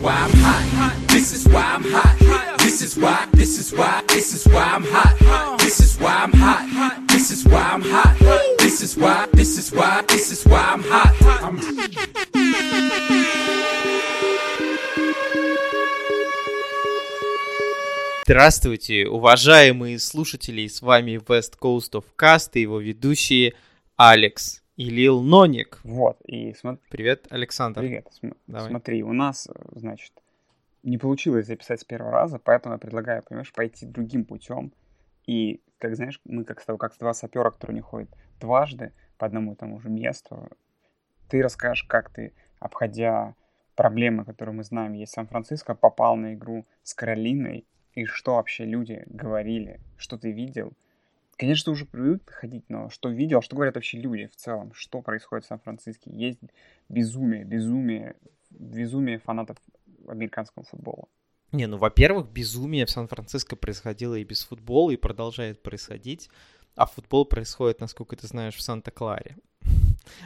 why I'm hot. This is why I'm hot. This is why, this is why, this is why I'm hot. This is why I'm hot. This is why I'm hot. This is why, this is why, this is why I'm hot. I'm Здравствуйте, уважаемые слушатели, с вами West Coast of Cast и его ведущие Алекс и Лил Ноник. Вот, и смотри, Привет, Александр. привет, см- Давай. смотри, у нас, э, значит, не получилось записать с первого раза, поэтому я предлагаю, понимаешь, пойти другим путем. И, как знаешь, мы как, с тобой- как два сапера, которые не ходят дважды по одному и тому же месту. Ты расскажешь, как ты, обходя проблемы, которые мы знаем, есть Сан-Франциско, попал на игру с Каролиной, и что вообще люди говорили, что ты видел. Конечно, уже привык ходить, но что видел, что говорят вообще люди в целом, что происходит в Сан-Франциско. Есть безумие, безумие, безумие фанатов американского футбола. Не, ну, во-первых, безумие в Сан-Франциско происходило и без футбола, и продолжает происходить. А футбол происходит, насколько ты знаешь, в Санта-Кларе.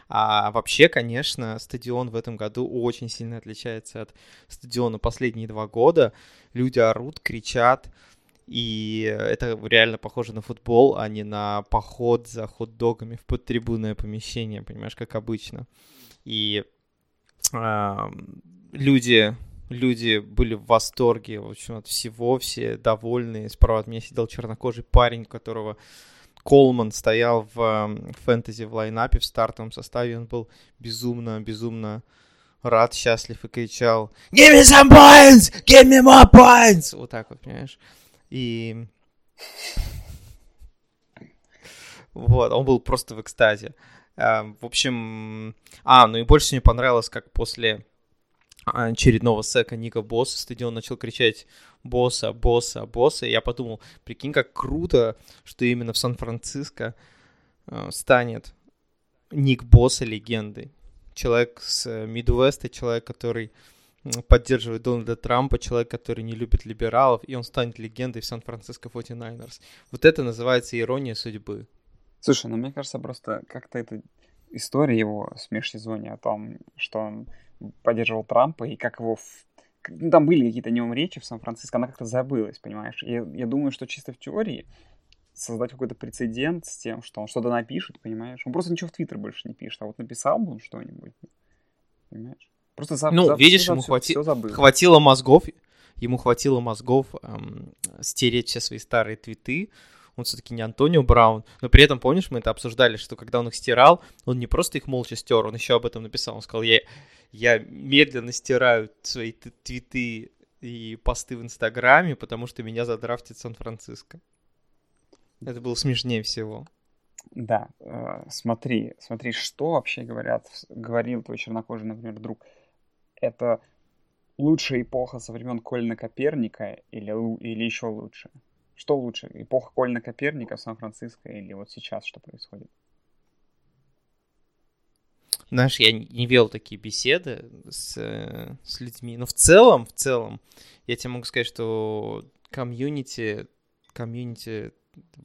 А вообще, конечно, стадион в этом году очень сильно отличается от стадиона последние два года. Люди орут, кричат, и это реально похоже на футбол, а не на поход за хот-догами в подтрибунное помещение, понимаешь, как обычно. И а, люди, люди были в восторге, в общем, от всего, все довольны. Справа от меня сидел чернокожий парень, у которого Колман стоял в эм, фэнтези в лайнапе в стартовом составе, он был безумно, безумно рад, счастлив и кричал «Give me some points! Give me more points!» Вот так вот, понимаешь? И... Вот, он был просто в экстазе. Эм, В общем, а, ну и больше мне понравилось, как после очередного сека Ника Босса стадион начал кричать «Босса, босса, босса», и я подумал, прикинь, как круто, что именно в Сан-Франциско э, станет Ник Босса легендой. Человек с э, Мидвеста, человек, который поддерживает Дональда Трампа, человек, который не любит либералов, и он станет легендой в Сан-Франциско 49ers. Вот это называется ирония судьбы. Слушай, ну мне кажется, просто как-то эта история его с межсезонья о том, что он поддерживал Трампа и как его... в- Ну, там были какие-то о нем речи в Сан-Франциско, она как-то забылась, понимаешь? Я, я думаю, что чисто в теории создать какой-то прецедент с тем, что он что-то напишет, понимаешь? Он просто ничего в Твиттер больше не пишет, а вот написал бы он что-нибудь, понимаешь? Просто за, Ну, за- видишь, всё- ему всё- хвати- всё забыл. хватило мозгов, ему хватило мозгов эм, стереть все свои старые твиты. Он все-таки не Антонио Браун. Но при этом, помнишь, мы это обсуждали, что когда он их стирал, он не просто их молча стер, он еще об этом написал. Он сказал, я, я медленно стираю свои твиты и посты в Инстаграме, потому что меня задрафтит Сан-Франциско. Это было смешнее всего. Да, э, смотри, смотри, что вообще говорят, говорил твой чернокожий, например, друг. Это лучшая эпоха со времен Колина Коперника или, или еще лучше? Что лучше, эпоха Колина Коперника в Сан-Франциско или вот сейчас что происходит? Знаешь, я не- вел такие беседы с, с людьми. Но в целом, в целом, я тебе могу сказать, что комьюнити, комьюнити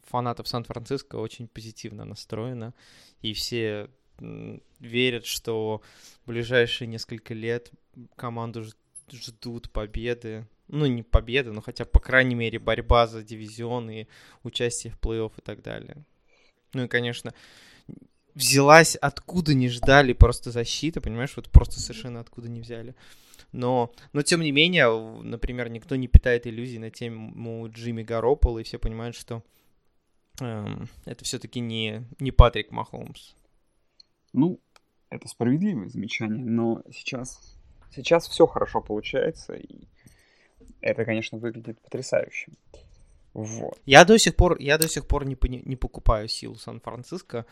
фанатов Сан-Франциско очень позитивно настроено. И все верят, что в ближайшие несколько лет команду ждут победы. Ну, не победы, но хотя, по крайней мере, борьба за дивизион и участие в плей-офф и так далее. Ну и, конечно, взялась откуда не ждали просто защита, понимаешь, вот просто совершенно откуда не взяли. Но, но тем не менее, например, никто не питает иллюзий на тему Джимми Гаропола, и все понимают, что эм, это все-таки не, не Патрик Махомс. Ну, это справедливое замечание, но сейчас, сейчас все хорошо получается, и это, конечно, выглядит потрясающе. Вот. Я до сих пор, я до сих пор не, не покупаю силу Сан-Франциско.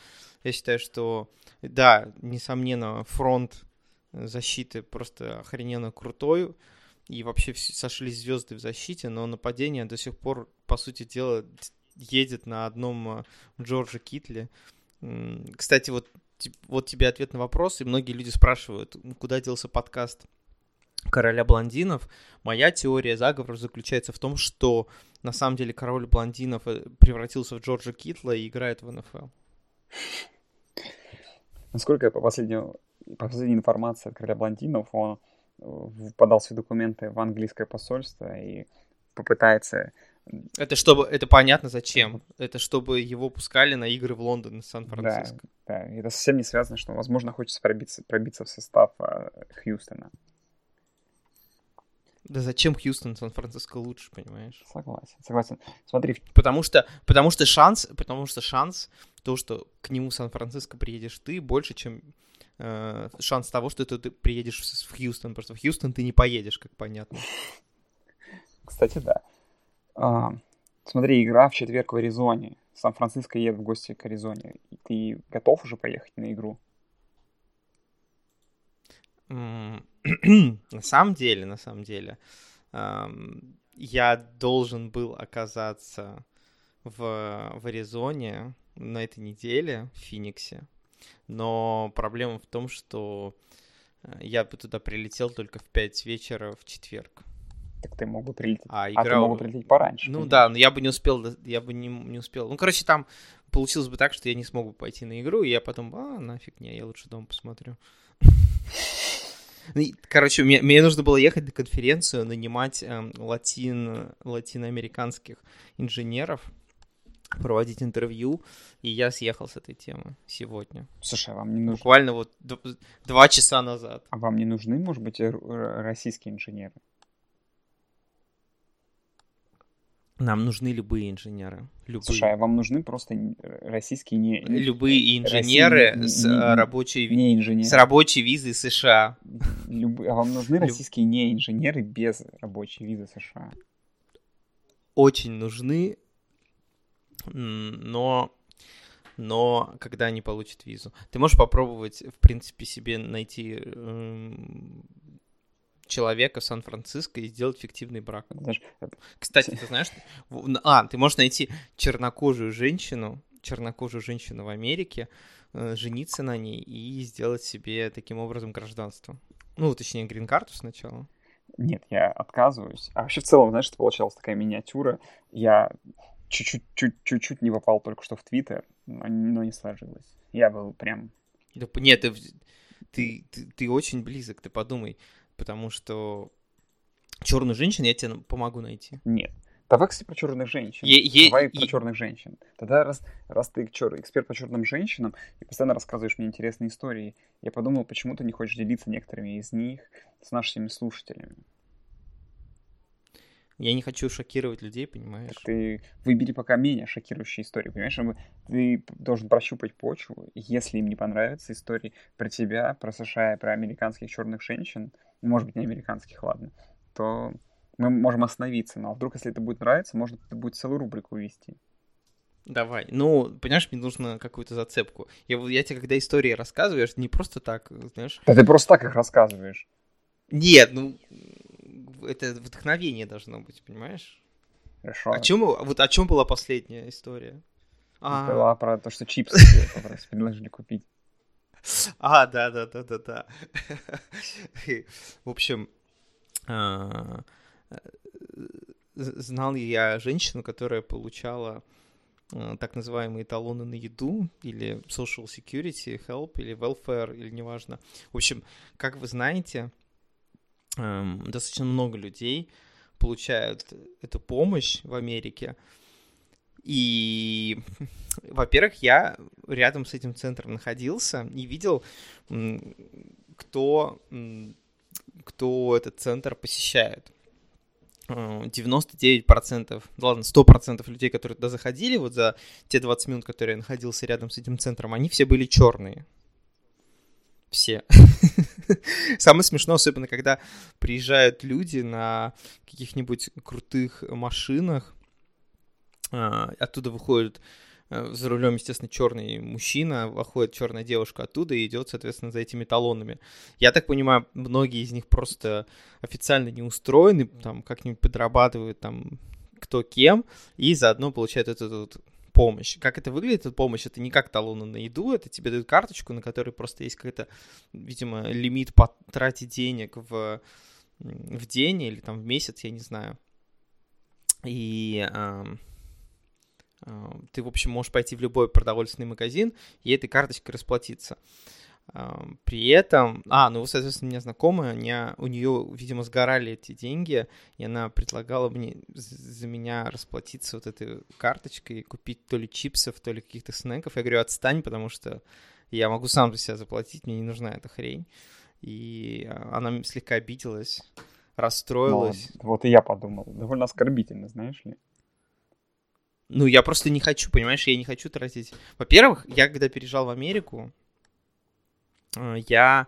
Я считаю, что, да, несомненно, фронт защиты просто охрененно крутой, и вообще сошлись звезды в защите, но нападение до сих пор, по сути дела, едет на одном э, Джорджа Китле. Кстати, вот, вот тебе ответ на вопрос, и многие люди спрашивают, куда делся подкаст короля блондинов. Моя теория заговора заключается в том, что на самом деле король блондинов э, превратился в Джорджа Китла и играет в НФЛ. Насколько я по последнему по последней информации от короля блондинов, он подал свои документы в английское посольство и попытается... Это чтобы, это понятно зачем. Это чтобы его пускали на игры в Лондон и Сан-Франциско. Да, да, это совсем не связано, что, возможно, хочется пробиться, пробиться в состав а, Хьюстона. Да зачем Хьюстон, Сан-Франциско лучше, понимаешь? Согласен, согласен. Смотри. Потому что, потому что шанс, потому что шанс, то, что к нему в Сан-Франциско приедешь ты, больше, чем э, шанс того, что ты, ты приедешь в Хьюстон. Что в Хьюстон ты не поедешь, как понятно. Кстати, да. А, смотри, игра в четверг в Аризоне. Сан-Франциско едет в гости к Аризоне. Ты готов уже поехать на игру? на самом деле, на самом деле, я должен был оказаться в, в Аризоне на этой неделе, в Фениксе. Но проблема в том, что э, я бы туда прилетел только в 5 вечера в четверг. Так ты мог бы прилететь. А, игра... а ты мог бы прилететь пораньше. Ну да, но я бы не успел, я бы не, не успел. Ну, короче, там получилось бы так, что я не смог бы пойти на игру, и я потом, а, нафиг, не, я лучше дома посмотрю. Ну короче, мне, мне нужно было ехать на конференцию, нанимать э, латин, латиноамериканских инженеров, проводить интервью, и я съехал с этой темы сегодня. Слушай, а вам не нужно... Буквально вот два часа назад. А вам не нужны, может быть, российские инженеры? Нам нужны любые инженеры. Любые. Слушай, а вам нужны просто российские не... Любые инженеры России, с, не, рабочей, не инженеры. с рабочей визой США. Люб... А вам нужны российские не инженеры без рабочей визы США? Очень нужны, но но когда они получат визу. Ты можешь попробовать, в принципе, себе найти человека в Сан-Франциско и сделать фиктивный брак. Даже... Кстати, ты знаешь, а, ты можешь найти чернокожую женщину, чернокожую женщину в Америке, э, жениться на ней и сделать себе таким образом гражданство. Ну, точнее, грин-карту сначала. Нет, я отказываюсь. А вообще в целом, знаешь, что получалась такая миниатюра. Я чуть-чуть не попал только что в Твиттер, но, но не сложилось. Я был прям... Нет, ты, ты, ты, ты очень близок, ты подумай потому что черную женщину я тебе помогу найти. Нет. Давай, кстати, про черных женщин. Е- е- Давай е- про черных женщин. Тогда раз, раз ты чер- эксперт по черным женщинам и постоянно рассказываешь мне интересные истории, я подумал, почему ты не хочешь делиться некоторыми из них с нашими слушателями. Я не хочу шокировать людей, понимаешь? Так ты выбери пока менее шокирующие истории, понимаешь? Ты должен прощупать почву, если им не понравятся истории про тебя, про США про американских черных женщин, может быть, не американских, ладно, то мы можем остановиться. Но вдруг, если это будет нравиться, может, это будет целую рубрику вести. Давай. Ну, понимаешь, мне нужно какую-то зацепку. Я, я тебе, когда истории рассказываешь, не просто так, знаешь... Да ты просто так их рассказываешь. Нет, ну, это вдохновение должно быть, понимаешь? Хорошо. О чем, вот о чем была последняя история? А... Была про то, что чипсы предложили купить. А, да, да, да, да, да. В общем, а, знал я женщину, которая получала а, так называемые талоны на еду, или social security, help, или welfare, или неважно. В общем, как вы знаете, достаточно много людей получают эту помощь в Америке, и, во-первых, я рядом с этим центром находился и видел, кто, кто этот центр посещает. 99%, ладно, 100% людей, которые туда заходили, вот за те 20 минут, которые я находился рядом с этим центром, они все были черные. Все. Самое смешное, особенно когда приезжают люди на каких-нибудь крутых машинах, а, оттуда выходит э, за рулем, естественно, черный мужчина, выходит черная девушка оттуда и идет, соответственно, за этими талонами. Я так понимаю, многие из них просто официально не устроены, там как-нибудь подрабатывают там кто кем, и заодно получают эту, эту помощь. Как это выглядит, эта помощь? Это не как талоны на еду, это тебе дают карточку, на которой просто есть какой-то, видимо, лимит потратить денег в, в день или там в месяц, я не знаю. И... Э, ты, в общем, можешь пойти в любой продовольственный магазин и этой карточкой расплатиться. При этом, а, ну, соответственно, у меня знакомая, у, меня, у нее, видимо, сгорали эти деньги, и она предлагала мне за меня расплатиться вот этой карточкой, купить то ли чипсов, то ли каких-то снеков. Я говорю, отстань, потому что я могу сам за себя заплатить, мне не нужна эта хрень. И она слегка обиделась, расстроилась. Ну, вот и я подумал, довольно оскорбительно, знаешь ли. Ну, я просто не хочу, понимаешь, я не хочу тратить. Во-первых, я когда переезжал в Америку, я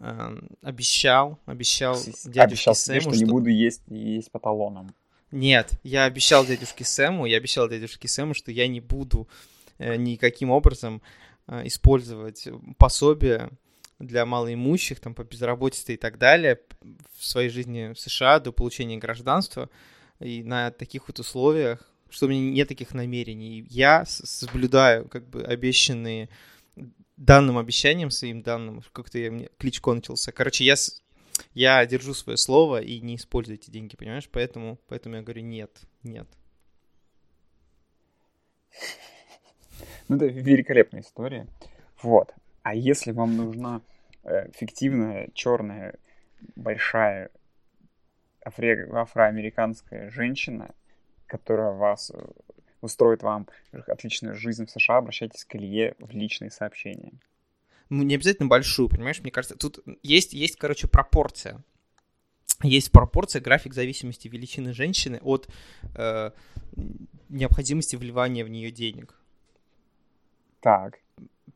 э, обещал, обещал дядюшке обещал Сэму, что, что не буду есть есть по талонам. Нет, я обещал дядюшке Сэму, я обещал дядюшке Сэму, что я не буду э, никаким образом э, использовать пособие для малоимущих, там, по безработице и так далее в своей жизни в США до получения гражданства. И на таких вот условиях что у меня нет таких намерений. Я соблюдаю как бы обещанные данным обещанием своим данным, как-то я, мне кличко начался. Короче, я, я держу свое слово и не использую эти деньги, понимаешь? Поэтому, поэтому я говорю нет, нет. Ну, это великолепная история. Вот. А если вам нужна э, фиктивная, черная, большая афро- афроамериканская женщина, которая вас э, устроит вам отличную жизнь в США, обращайтесь к Илье в личные сообщения. Ну, не обязательно большую, понимаешь? Мне кажется, тут есть, есть короче, пропорция. Есть пропорция, график зависимости величины женщины от э, необходимости вливания в нее денег. Так.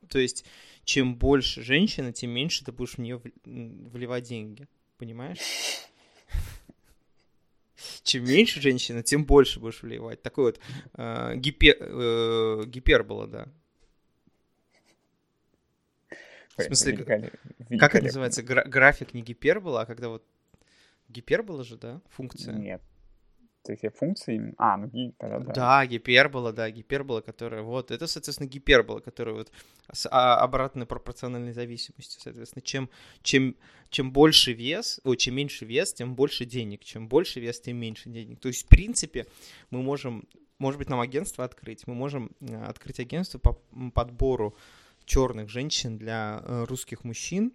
То есть, чем больше женщина, тем меньше ты будешь в нее вливать деньги. Понимаешь? Чем меньше женщина, тем больше будешь вливать. Такой вот э, гипер, э, гипербола, да. В смысле, как, как это называется? Гра- график не гипербола, а когда вот гипербола же, да, функция? Нет, то есть функции... А, ну ги... да, да. Да, гипербола, да, гипербола, которая вот... Это, соответственно, гипербола, которая вот с а, обратной пропорциональной зависимостью, соответственно. Чем, чем, чем больше вес, о, чем меньше вес, тем больше денег. Чем больше вес, тем меньше денег. То есть, в принципе, мы можем... Может быть, нам агентство открыть. Мы можем э, открыть агентство по подбору черных женщин для э, русских мужчин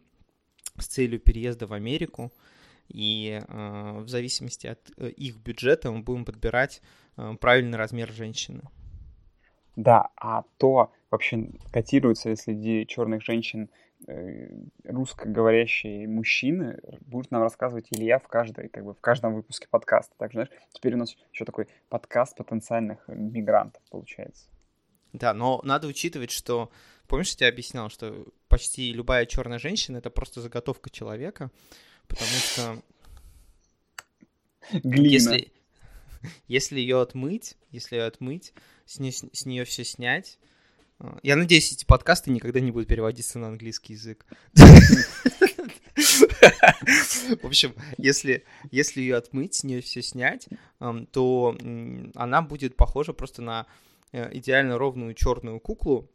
с целью переезда в Америку и э, в зависимости от э, их бюджета мы будем подбирать э, правильный размер женщины. Да, а то вообще котируется среди черных женщин э, русскоговорящие мужчины, будет нам рассказывать Илья в каждой, как бы в каждом выпуске подкаста. Так, знаешь, теперь у нас еще такой подкаст потенциальных мигрантов получается. Да, но надо учитывать, что помнишь, я тебе объяснял, что почти любая черная женщина это просто заготовка человека, потому что Глина. если, если ее отмыть, если ее отмыть, с, не, с нее все снять, а, я надеюсь, эти подкасты никогда не будут переводиться на английский язык. В общем, если, если ее отмыть, с нее все снять, то она будет похожа просто на э, идеально ровную черную куклу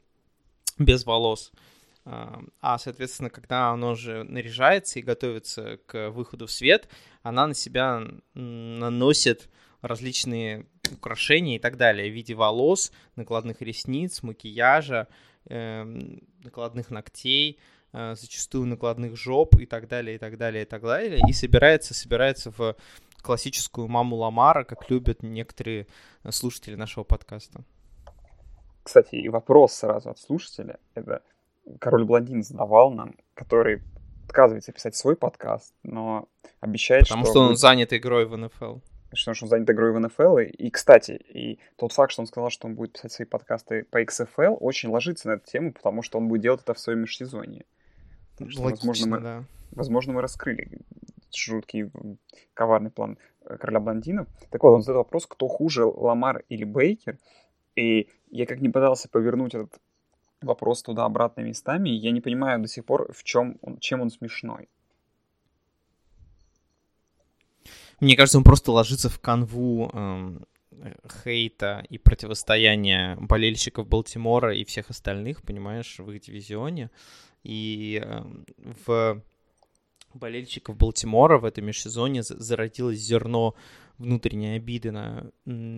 без волос. А, соответственно, когда оно же наряжается и готовится к выходу в свет, она на себя наносит различные украшения и так далее в виде волос, накладных ресниц, макияжа, э, накладных ногтей, э, зачастую накладных жоп и так далее, и так далее, и так далее. И собирается, собирается в классическую маму Ламара, как любят некоторые слушатели нашего подкаста. Кстати, и вопрос сразу от слушателя. Это Король Блондин задавал нам, который отказывается писать свой подкаст, но обещает, Потому что... Потому что он занят игрой в НФЛ. Потому что он занят игрой в НФЛ. И, и, кстати, и тот факт, что он сказал, что он будет писать свои подкасты по XFL, очень ложится на эту тему, потому что он будет делать это в своем межсезонье. Что, Логично, возможно, мы, да. возможно, мы раскрыли жуткий коварный план э, короля блондинов. Так вот, он задал вопрос, кто хуже, Ламар или Бейкер. И я как не пытался повернуть этот вопрос туда-обратно местами, я не понимаю до сих пор, в чем он, чем он смешной. Мне кажется, он просто ложится в канву эм, хейта и противостояния болельщиков Балтимора и всех остальных, понимаешь, в их дивизионе. И эм, в болельщиков Балтимора в этом межсезоне зародилось зерно внутренней обиды на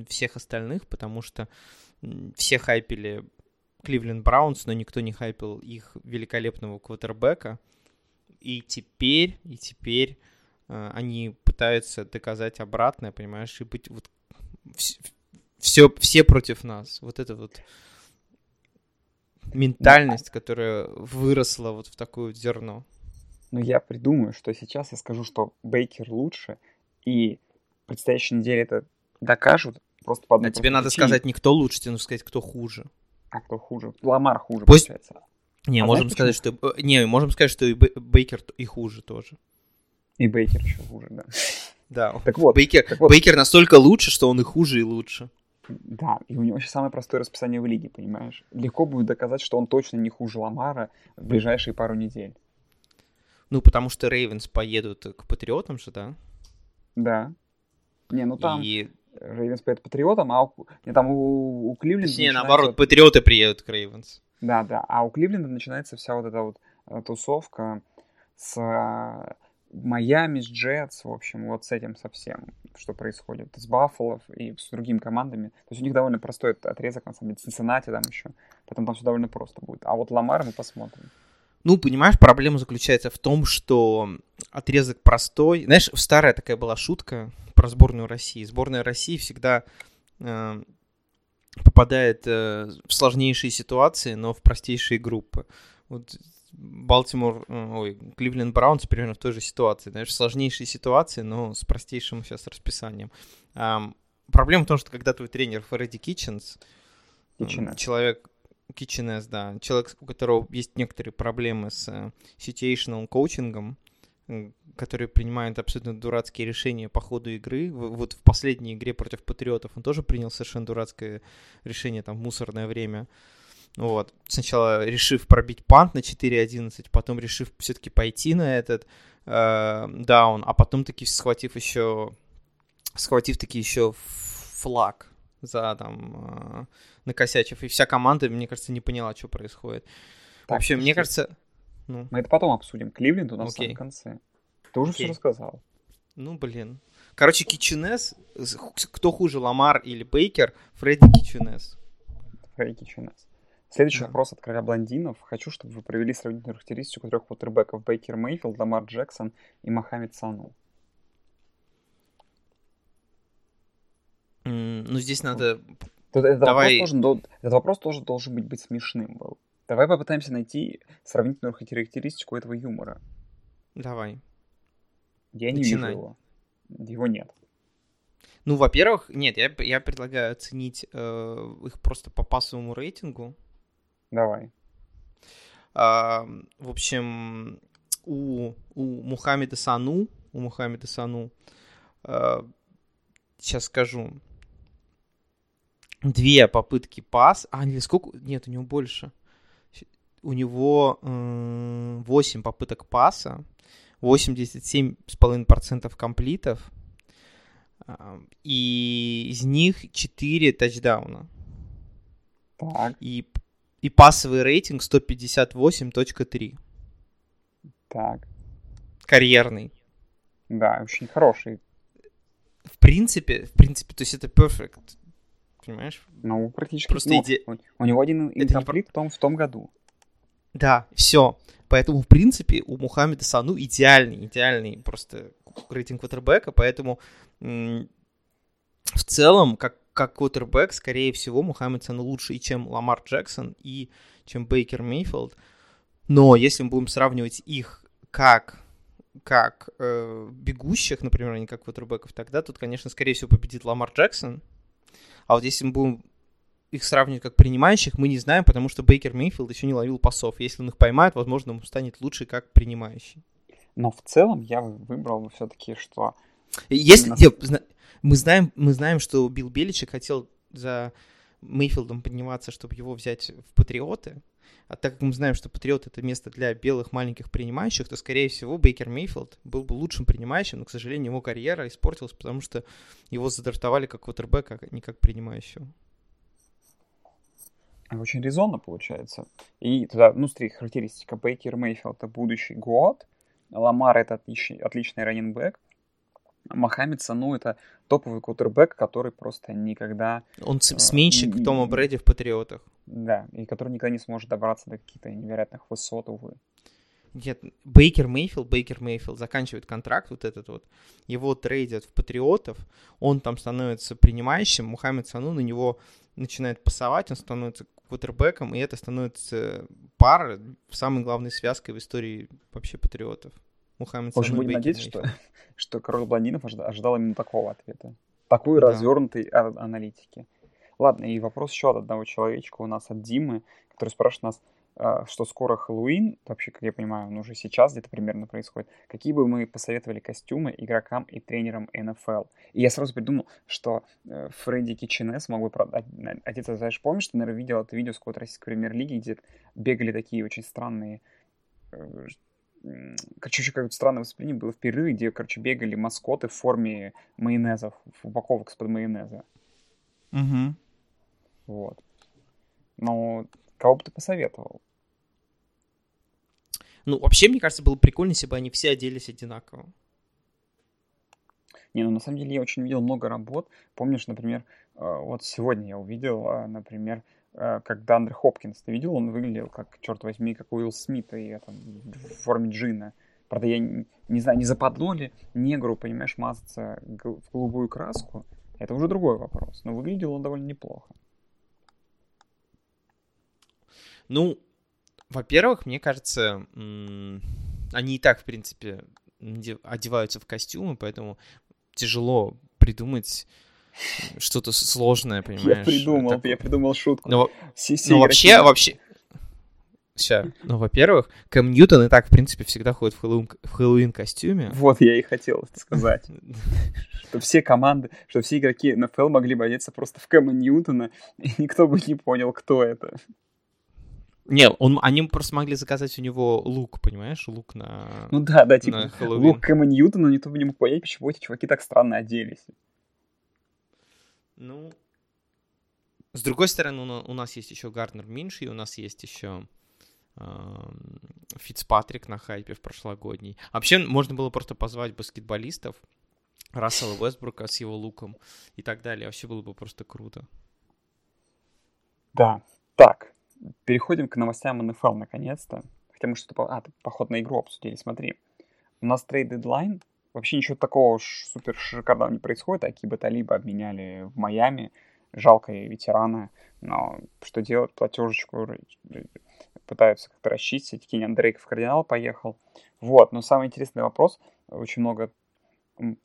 всех остальных, потому что все хайпили Кливленд Браунс, но никто не хайпил их великолепного квотербека. И теперь, и теперь э, они пытаются доказать обратное, понимаешь, и быть вот все, все против нас. Вот это вот ментальность, которая выросла вот в такое вот зерно. Ну, я придумаю, что сейчас я скажу, что Бейкер лучше, и предстоящей неделе это докажут просто по одной А тебе надо причине. сказать не кто лучше, тебе нужно сказать, кто хуже. А кто хуже? Ламар хуже, Пусть- получается. Не, А можем знаешь, сказать, что... Не, можем сказать, что и Бей- Бейкер и хуже тоже. И Бейкер еще хуже, да. Да. Так вот, Бейкер, так вот. Бейкер настолько лучше, что он и хуже, и лучше. да, и у него сейчас самое простое расписание в лиге, понимаешь? Легко будет доказать, что он точно не хуже Ламара в ближайшие пару недель. Ну, потому что Рейвенс поедут к Патриотам же, да? Да. Не, ну там И... Рейвенс поедет патриотам, а у, не, там у, у Кливленда... Точнее, наоборот, вот- Патриоты приедут к Рейвенс. Да, да. А у Кливленда начинается вся вот эта вот э, тусовка с э, Майами, с Джетс, в общем, вот с этим совсем, что происходит. С Баффало и с другими командами. То есть у них довольно простой от- отрезок, на самом деле, Цинциннати там еще. Поэтому там все довольно просто будет. А вот Ламар мы посмотрим. Ну, понимаешь, проблема заключается в том, что отрезок простой. Знаешь, старая такая была шутка про сборную России. Сборная России всегда э, попадает э, в сложнейшие ситуации, но в простейшие группы. Вот Балтимор, э, ой, Кливленд Браунс примерно в той же ситуации. Знаешь, сложнейшие ситуации, но с простейшим сейчас расписанием. Ам, проблема в том, что когда твой тренер Фредди Китченс, Китченес. человек Китченес, да, человек, у которого есть некоторые проблемы с э, situational коучингом, который принимает абсолютно дурацкие решения по ходу игры. Вот в последней игре против Патриотов он тоже принял совершенно дурацкое решение там в мусорное время. Вот. Сначала решив пробить пант на 4.11, потом решив все-таки пойти на этот э, даун, а потом таки схватив еще схватив таки еще флаг за там э, накосячив. И вся команда, мне кажется, не поняла, что происходит. Так, Вообще, мне кажется... Ну, Мы это потом обсудим. Кливленд у нас в Окей. самом конце. Ты уже все Окей. рассказал. ну, блин. Короче, Кичунес, кто хуже, Ламар или Бейкер, Фредди Кичунес. Фредди Китченес. Следующий Да. вопрос от короля блондинов. Хочу, чтобы вы провели сравнительную характеристику трех квотербеков Бейкер Мейфилд, Ламар Джексон и Мохаммед Сану. М, Ну, здесь надо... Тут этот, Давай. вопрос тоже, дол- этот вопрос тоже должен быть, быть смешным был. Давай попытаемся найти сравнительную характеристику этого юмора. Давай. Я не Начинай. вижу его. Его нет. Ну, во-первых, нет, я, я предлагаю оценить э, их просто по пассовому рейтингу. Давай. А, в общем, у, у Мухаммеда Сану, у Мухаммеда Сану, а, сейчас скажу, две попытки пас, а, или сколько, нет, у него больше. У него м, 8 попыток паса, 87,5% комплитов, и из них 4 тачдауна. Так, И, и пассовый рейтинг 158.3. так. Карьерный. Да, очень хороший. В принципе, в принципе, то есть это perfect. Понимаешь? Ну, практически. Просто ну, иде- у, него один не инкомплит в, том, в том году. Да, все. Поэтому, в принципе, у Мухаммеда Сану идеальный, идеальный просто рейтинг квотербека, поэтому в целом, как, как квотербек, скорее всего, Мухаммед Сану лучше и чем Ламар Джексон, и чем Бейкер Мейфилд. Но если мы будем сравнивать их как как э, бегущих, например, а не как квотербеков, тогда тут, конечно, скорее всего, победит Ламар Джексон. А вот если мы будем их сравнивать как принимающих, мы не знаем, потому что Бейкер Мейфилд еще не ловил пасов. Если он их поймает, возможно, он станет лучше как принимающий. Но в целом я выбрал бы все-таки, что Если Нас- мы знаем, мы знаем, что Билл Беличек хотел за Мейфилдом подниматься, чтобы его взять в Патриоты. А так как мы знаем, что Патриот это место для белых маленьких принимающих, то, скорее всего, Бейкер Мейфилд был бы лучшим принимающим, но, к сожалению, его карьера испортилась, потому что его задрафтовали как квотербека, а не как принимающего. Очень резонно получается. И туда, ну, смотри, характеристика. Бейкер Мейфилд — это будущий год. Ламар — это отличный, отличный раненбэк. Мохаммед Сану — это топовый квотербек, который просто никогда... Он А, сменщик м, Тома. Брэди в Патриотах. Да, и который никогда не сможет добраться до каких-то невероятных высот, увы. Нет, Бейкер Мейфилд, Бейкер Мейфилд заканчивает контракт вот этот вот, его трейдят в Патриотов, он там становится принимающим, Мухаммед Сану на него начинает пасовать, он становится квотербеком, и это становится пара, самой главной связкой в истории вообще Патриотов. Мухаммед В общем, будем надеяться, что, что король блондинов ожидал именно такого ответа. Такой да. развернутой а- аналитики. Ладно, и вопрос еще от одного человечка у нас, от Димы, который спрашивает нас, что скоро Хэллоуин, вообще, как я понимаю, он уже сейчас где-то примерно происходит, какие бы мы посоветовали костюмы игрокам и тренерам НФЛ? И я сразу придумал, что э, Фредди Киченес мог бы продать, одеться, знаешь, помнишь, ты, наверное, видел это видео с какой-то российской премьер-лиги, где бегали такие очень странные э, короче, еще как-то странное восприятие было в перерыве, где, короче, бегали маскоты в форме майонезов, упаковок из-под майонеза. Угу. Вот. Но Кого бы ты посоветовал? Ну, вообще, мне кажется, было прикольно, если бы они все оделись одинаково. Не, ну на самом деле я очень видел много работ. Помнишь, например, э, вот сегодня я увидел, э, например, э, как Дандер Хопкинс. Ты видел, он выглядел как, черт возьми, как Уилл Смит и там, в форме джина. Правда, я не, не знаю, не западло ли негру, понимаешь, мазаться в голубую краску. Это уже другой вопрос. Но выглядел он довольно неплохо. Ну, во-первых, мне кажется, они и так, в принципе, одеваются в костюмы, поэтому тяжело придумать что-то сложное, понимаешь? Я придумал, так... я придумал шутку. Но, но вообще, вообще... Сейчас. Ну, во-первых, Кэм Ньютон и так, в принципе, всегда ходит в Хэллоуин, в Хэллоуин костюме. Вот я и хотел сказать. Что все команды, что все игроки НФЛ могли бы одеться просто в Кэма Ньютона, и никто бы не понял, кто это. Не, он, они просто могли заказать у него лук, понимаешь, лук на Ну да, да, типа лук Кэма Ньютона, никто бы не мог понять, почему эти чуваки так странно оделись. Ну, с другой стороны, у нас есть еще Гарднер Минши, и у нас есть еще Фицпатрик на хайпе в прошлогодний. Вообще, можно было просто позвать баскетболистов, Рассела Вестбрука с его луком и так далее. Вообще было бы просто круто. Да. Так, переходим к новостям НФЛ наконец-то. Хотя мы что-то... А, поход на игру обсудили, смотри. У нас trade deadline. Вообще ничего такого супер шикарного не происходит. Акиба Талиба обменяли в Майами. Жалко ветерана. Но что делать? Платежечку пытаются как-то расчистить. Кеньян Дрейк в Кардиналс поехал. Вот. Но самый интересный вопрос. Очень много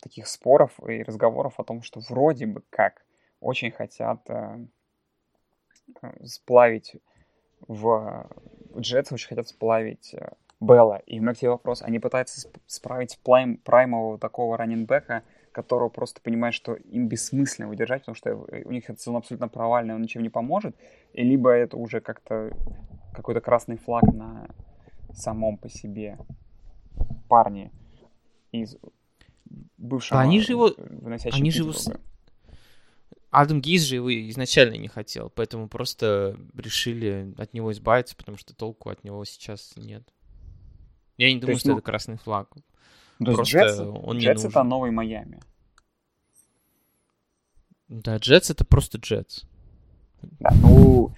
таких споров и разговоров о том, что вроде бы как очень хотят э сплавить в Джетс очень хотят сплавить э, Белла. И у меня к тебе вопрос. Они пытаются справить прайм, праймового такого раненбека, которого просто понимают, что им бессмысленно выдержать, потому что у них этот сезон абсолютно провальный, он ничем не поможет. И либо это уже как-то какой-то красный флаг на самом по себе парни из бывшего... Они же его... Они же его... Адам Гиз же его изначально не хотел, поэтому просто решили от него избавиться, потому что толку от него сейчас нет. Я не думаю, есть, что ну, это красный флаг. То просто Джетс, он не Джетс это новый Майами. Да, Джетс это просто Джетс. Да, ну,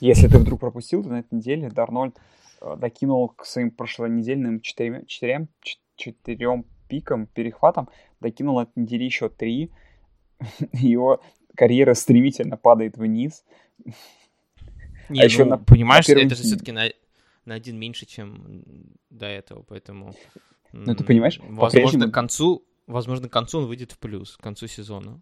если ты вдруг пропустил, то на этой неделе Дарнольд э, докинул к своим прошлонедельным четырем, четырем, четырем пикам, перехватам, докинул от недели еще три. Его карьера стремительно падает вниз. Не, а еще ну, на, понимаешь, на это же все-таки на, на один меньше, чем до этого, поэтому... Ну, ты понимаешь? Возможно, к концу, возможно, к концу он выйдет в плюс, к концу сезона.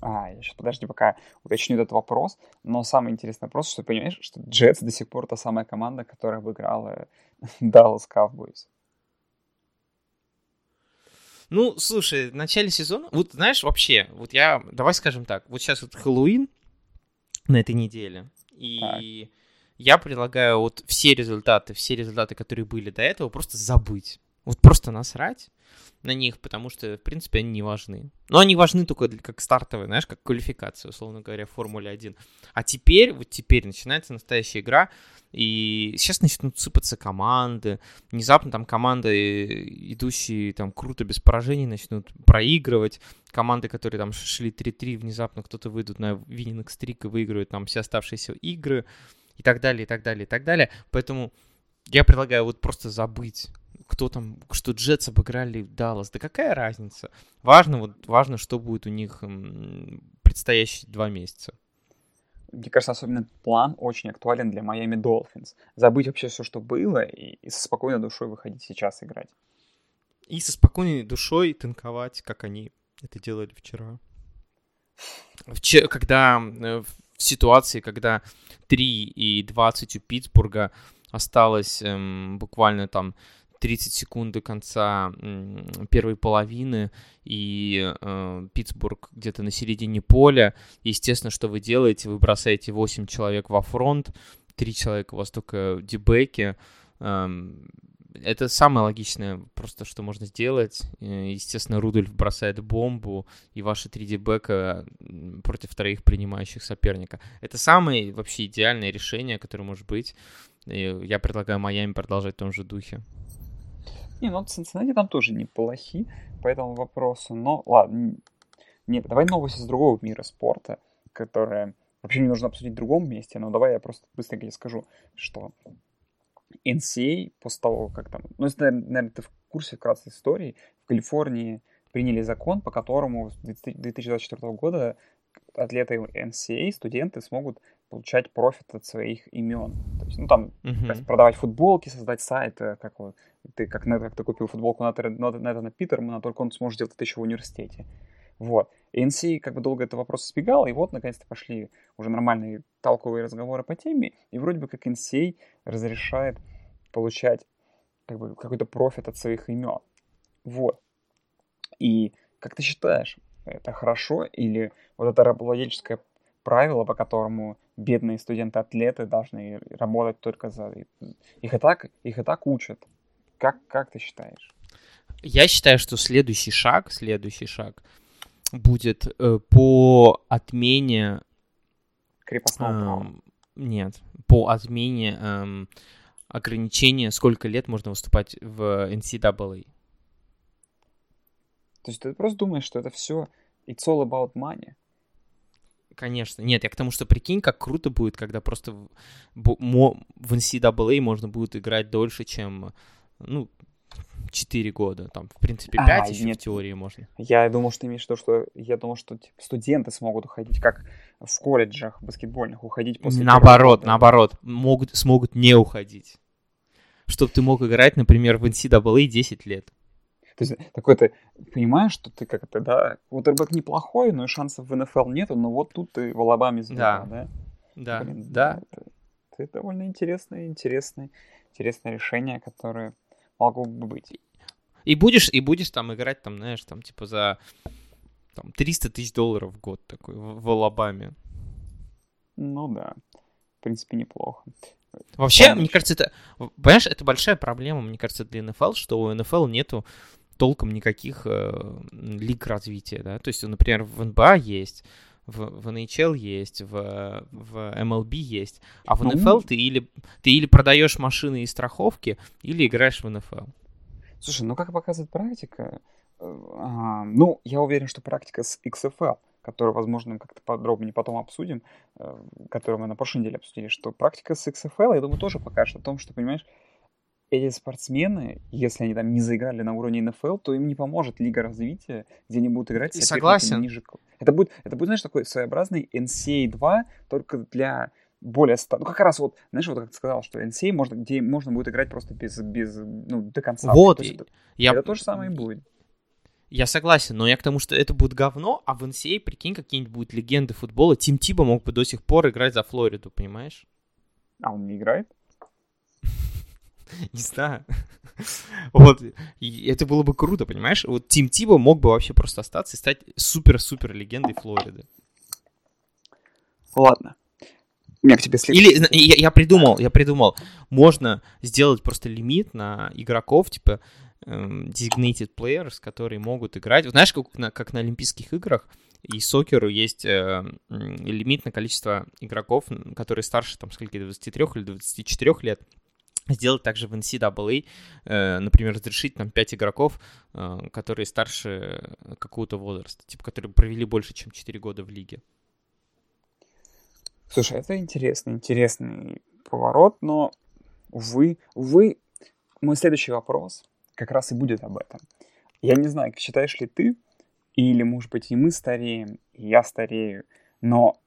А, я сейчас, подожди, пока уточню этот вопрос. Но самый интересный вопрос, что ты понимаешь, что Джетс до сих пор та самая команда, которая выиграла Dallas Cowboys. Ну, слушай, в начале сезона, вот знаешь, вообще, вот я, давай скажем так, вот сейчас вот Хэллоуин на этой неделе, и так. я предлагаю вот все результаты, все результаты, которые были до этого, просто забыть. Вот просто насрать на них, потому что, в принципе, они не важны. Но они важны только для, как стартовые, знаешь, как квалификация, условно говоря, в Формуле 1. А теперь, вот теперь начинается настоящая игра, и сейчас начнут сыпаться команды. Внезапно там команды, идущие там круто без поражений, начнут проигрывать. Команды, которые там шли 3-3, внезапно кто-то выйдут на виннинг стрик и выиграют там все оставшиеся игры и так далее, и так далее, и так далее. Поэтому я предлагаю вот просто забыть кто там, что Джетс обыграли Даллас. Да какая разница? Важно, вот, важно, что будет у них предстоящие два месяца. Мне кажется, особенно этот план очень актуален для Майами Долфинс. Забыть вообще все, что было, и, и со спокойной душой выходить сейчас играть. И со спокойной душой танковать, как они это делали вчера. Вчера, когда э, в ситуации, когда 3 и 20 у Питтсбурга осталось эм, буквально там 30 секунд до конца первой половины, и э, Питтсбург где-то на середине поля. Естественно, что вы делаете? Вы бросаете 8 человек во фронт, 3 человека у вас только дебеки. Эм, это самое логичное просто, что можно сделать. Э, естественно, Рудольф бросает бомбу, и ваши 3 дебека против троих принимающих соперника. Это самое вообще идеальное решение, которое может быть. И я предлагаю Майами продолжать в том же духе. Не, ну Цинциннати там тоже неплохи по этому вопросу. Но ладно, нет, давай новости с другого мира спорта, которые вообще не нужно обсудить в другом месте, но давай я просто быстренько скажу, что NCA а после того, как там... Ну, если, наверное, ты в курсе вкратце истории, в Калифорнии приняли закон, по которому с 2024 года атлеты NCA, а, студенты смогут получать профит от своих имен. То есть, ну, там, uh-huh. продавать футболки, создать сайт, как вот, ты, как, как ты купил футболку на Нэтана Питермана, только он сможет делать это еще в университете. Вот. NC как бы долго этот вопрос избегал, и вот, наконец-то, пошли уже нормальные толковые разговоры по теме, и вроде бы как NCA разрешает получать как бы какой-то профит от своих имен. Вот. И как ты считаешь, это хорошо или вот это рабовладельческое правило, по которому бедные студенты-атлеты должны работать только за... Их и так, их и так учат. Как, как ты считаешь? Я считаю, что следующий шаг, следующий шаг будет э, по отмене... Крепостного э, права. Нет, по отмене э, ограничения, сколько лет можно выступать в NCAA. То есть ты просто думаешь, что это все it's all about money? Конечно. Нет, я к тому, что прикинь, как круто будет, когда просто в, в NCAA можно будет играть дольше, чем, ну, 4 года. Там, в принципе, 5 а, еще нет. в теории можно. Я думал, что ты имеешь в виду, что я думал, что типа, студенты смогут уходить, как в колледжах баскетбольных, уходить после Наоборот, наоборот, могут, смогут не уходить. Чтобы ты мог играть, например, в NCAA 10 лет. То есть такой ты понимаешь, что ты как то да, квотербек неплохой, но и шансов в НФЛ нету, но вот тут ты в Алабаме звезда, да? Да, Блин, да. Это, это довольно интересное, интересное, интересное решение, которое могло бы быть. И будешь, и будешь там играть, там, знаешь, там, типа за там, 300 тысяч долларов в год такой в, в Алабаме. Ну да, в принципе, неплохо. Вообще, Помнишь? мне кажется, это, понимаешь, это большая проблема, мне кажется, для НФЛ, что у НФЛ нету толком никаких э, лиг развития, да, то есть, например, в НБА есть, в, в NHL есть, в, в MLB есть, а в НФЛ ну, ты или, ты или продаешь машины и страховки, или играешь в НФЛ. Слушай, ну как показывает практика, э, а, ну, я уверен, что практика с XFL, которую, возможно, мы как-то подробнее потом обсудим, э, которую мы на прошлой неделе обсудили, что практика с XFL, я думаю, тоже покажет о том, что, понимаешь, эти спортсмены, если они там не заиграли на уровне НФЛ, то им не поможет Лига развития, где они будут играть Согласен. ниже. Это будет, это будет, знаешь, такой своеобразный NCAA 2, только для более... Ну, как раз вот, знаешь, вот как ты сказал, что NCAA можно, где можно будет играть просто без, без ну, до конца. Вот. это, я... это то же самое и будет. Я согласен, но я к тому, что это будет говно, а в NCAA, прикинь, какие-нибудь будут легенды футбола. Тим Тиба мог бы до сих пор играть за Флориду, понимаешь? А он не играет? Не знаю. Вот, это было бы круто, понимаешь? Вот Тим Тиба мог бы вообще просто остаться и стать супер-супер легендой Флориды. Ладно. У меня к тебе следующий... Или я, я придумал, я придумал, можно сделать просто лимит на игроков, типа эм, designated players, которые могут играть. Вот знаешь, как на, как на Олимпийских играх и сокеру есть э, лимит на количество игроков, которые старше, там, скольки, 23 или 24 лет, сделать также в NCAA, э, например, разрешить там 5 игроков, э, которые старше какого-то возраста, типа, которые провели больше, чем 4 года в лиге. Слушай, это интересный, интересный поворот, но, увы, увы, мой следующий вопрос как раз и будет об этом. Я не знаю, считаешь ли ты, или, может быть, и мы стареем, и я старею, но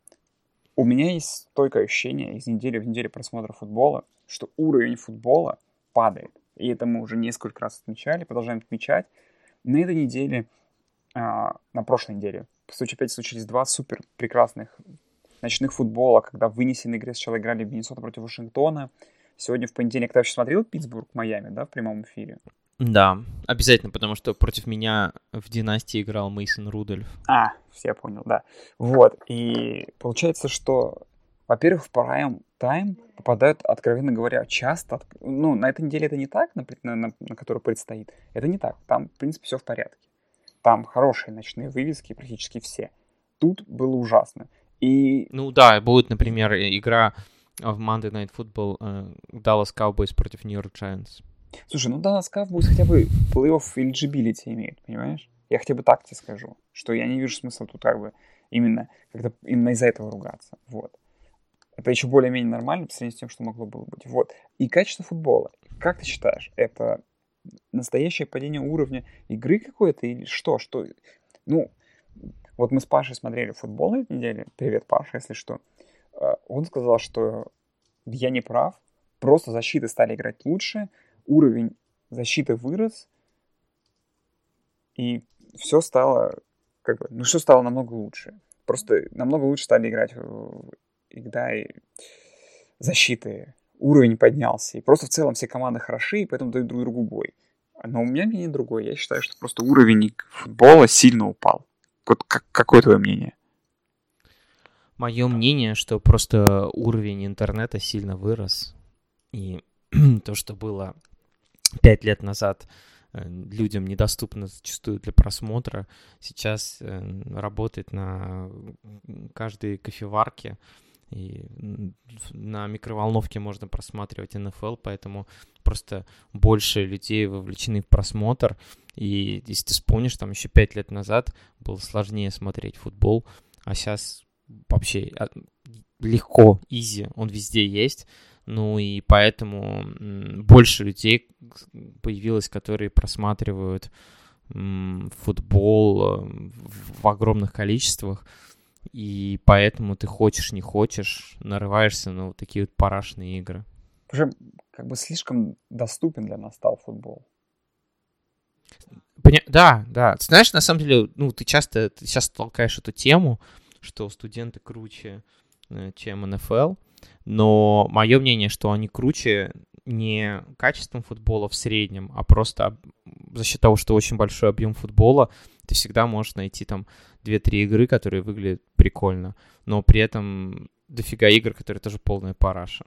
у меня есть стойкое ощущение из недели в неделю просмотра футбола, что уровень футбола падает. И это мы уже несколько раз отмечали, продолжаем отмечать. На этой неделе, а, на прошлой неделе, по сути, опять случились два супер прекрасных ночных футбола, когда в вынесенной игре сначала играли Миннесота против Вашингтона. Сегодня в понедельник ты вообще смотрел Питтсбург, Майами, да, в прямом эфире? Да, обязательно, потому что против меня в династии играл Мейсон Рудольф. А, все понял, да. Вот, и получается, что, во-первых, в прайм тайм попадают, откровенно говоря, часто. Ну, на этой неделе это не так, на, на, на, на которой предстоит. Это не так. Там, в принципе, все в порядке. Там хорошие ночные вывески, практически все. Тут было ужасно. И... Ну да, будет, например, игра в Monday Night Football uh, Dallas Cowboys против New York Giants. Слушай, ну Dallas Cowboys хотя бы плей-офф eligibility имеет, понимаешь? Я хотя бы так тебе скажу, что я не вижу смысла тут как бы именно, когда именно из-за этого ругаться. Вот. Это еще более-менее нормально по сравнению с тем, что могло было быть. Вот. И качество футбола. Как ты считаешь, это настоящее падение уровня игры какое-то или что? Что? Ну, вот мы с Пашей смотрели футбол на этой неделе. Привет, Паша, если что. А, он сказал, что я не прав. Просто защиты стали играть лучше, уровень защиты вырос, и все стало, как бы, ну что стало намного лучше. Просто намного лучше стали играть когда и защиты, уровень поднялся. И просто в целом все команды хороши, и поэтому дают друг другу бой. Но у меня мнение другое. Я считаю, что просто уровень футбола сильно упал. Вот как, какое твое мнение? Мое мнение, что просто уровень интернета сильно вырос. И то, что было пять лет назад э, людям недоступно зачастую для просмотра, сейчас э, работает на каждой кофеварке. И на микроволновке можно просматривать НФЛ, поэтому просто больше людей вовлечены в просмотр. И если ты вспомнишь, там еще пять лет назад было сложнее смотреть футбол, а сейчас вообще а, легко, изи, он везде есть. Ну и поэтому больше людей появилось, которые просматривают футбол э, в огромных количествах. И поэтому ты хочешь, не хочешь, нарываешься на вот такие вот парашные игры. Уже как бы слишком доступен для нас стал футбол. Поня... Да, да. Ты знаешь, на самом деле, ну, ты часто, ты сейчас толкаешь эту тему, что студенты круче, э, чем НФЛ, но мое мнение, что они круче не качеством футбола в среднем, а просто за счет того, что очень большой объем футбола, ты всегда можешь найти там 2-3 игры, которые выглядят прикольно, но при этом дофига игр, которые тоже полная параша.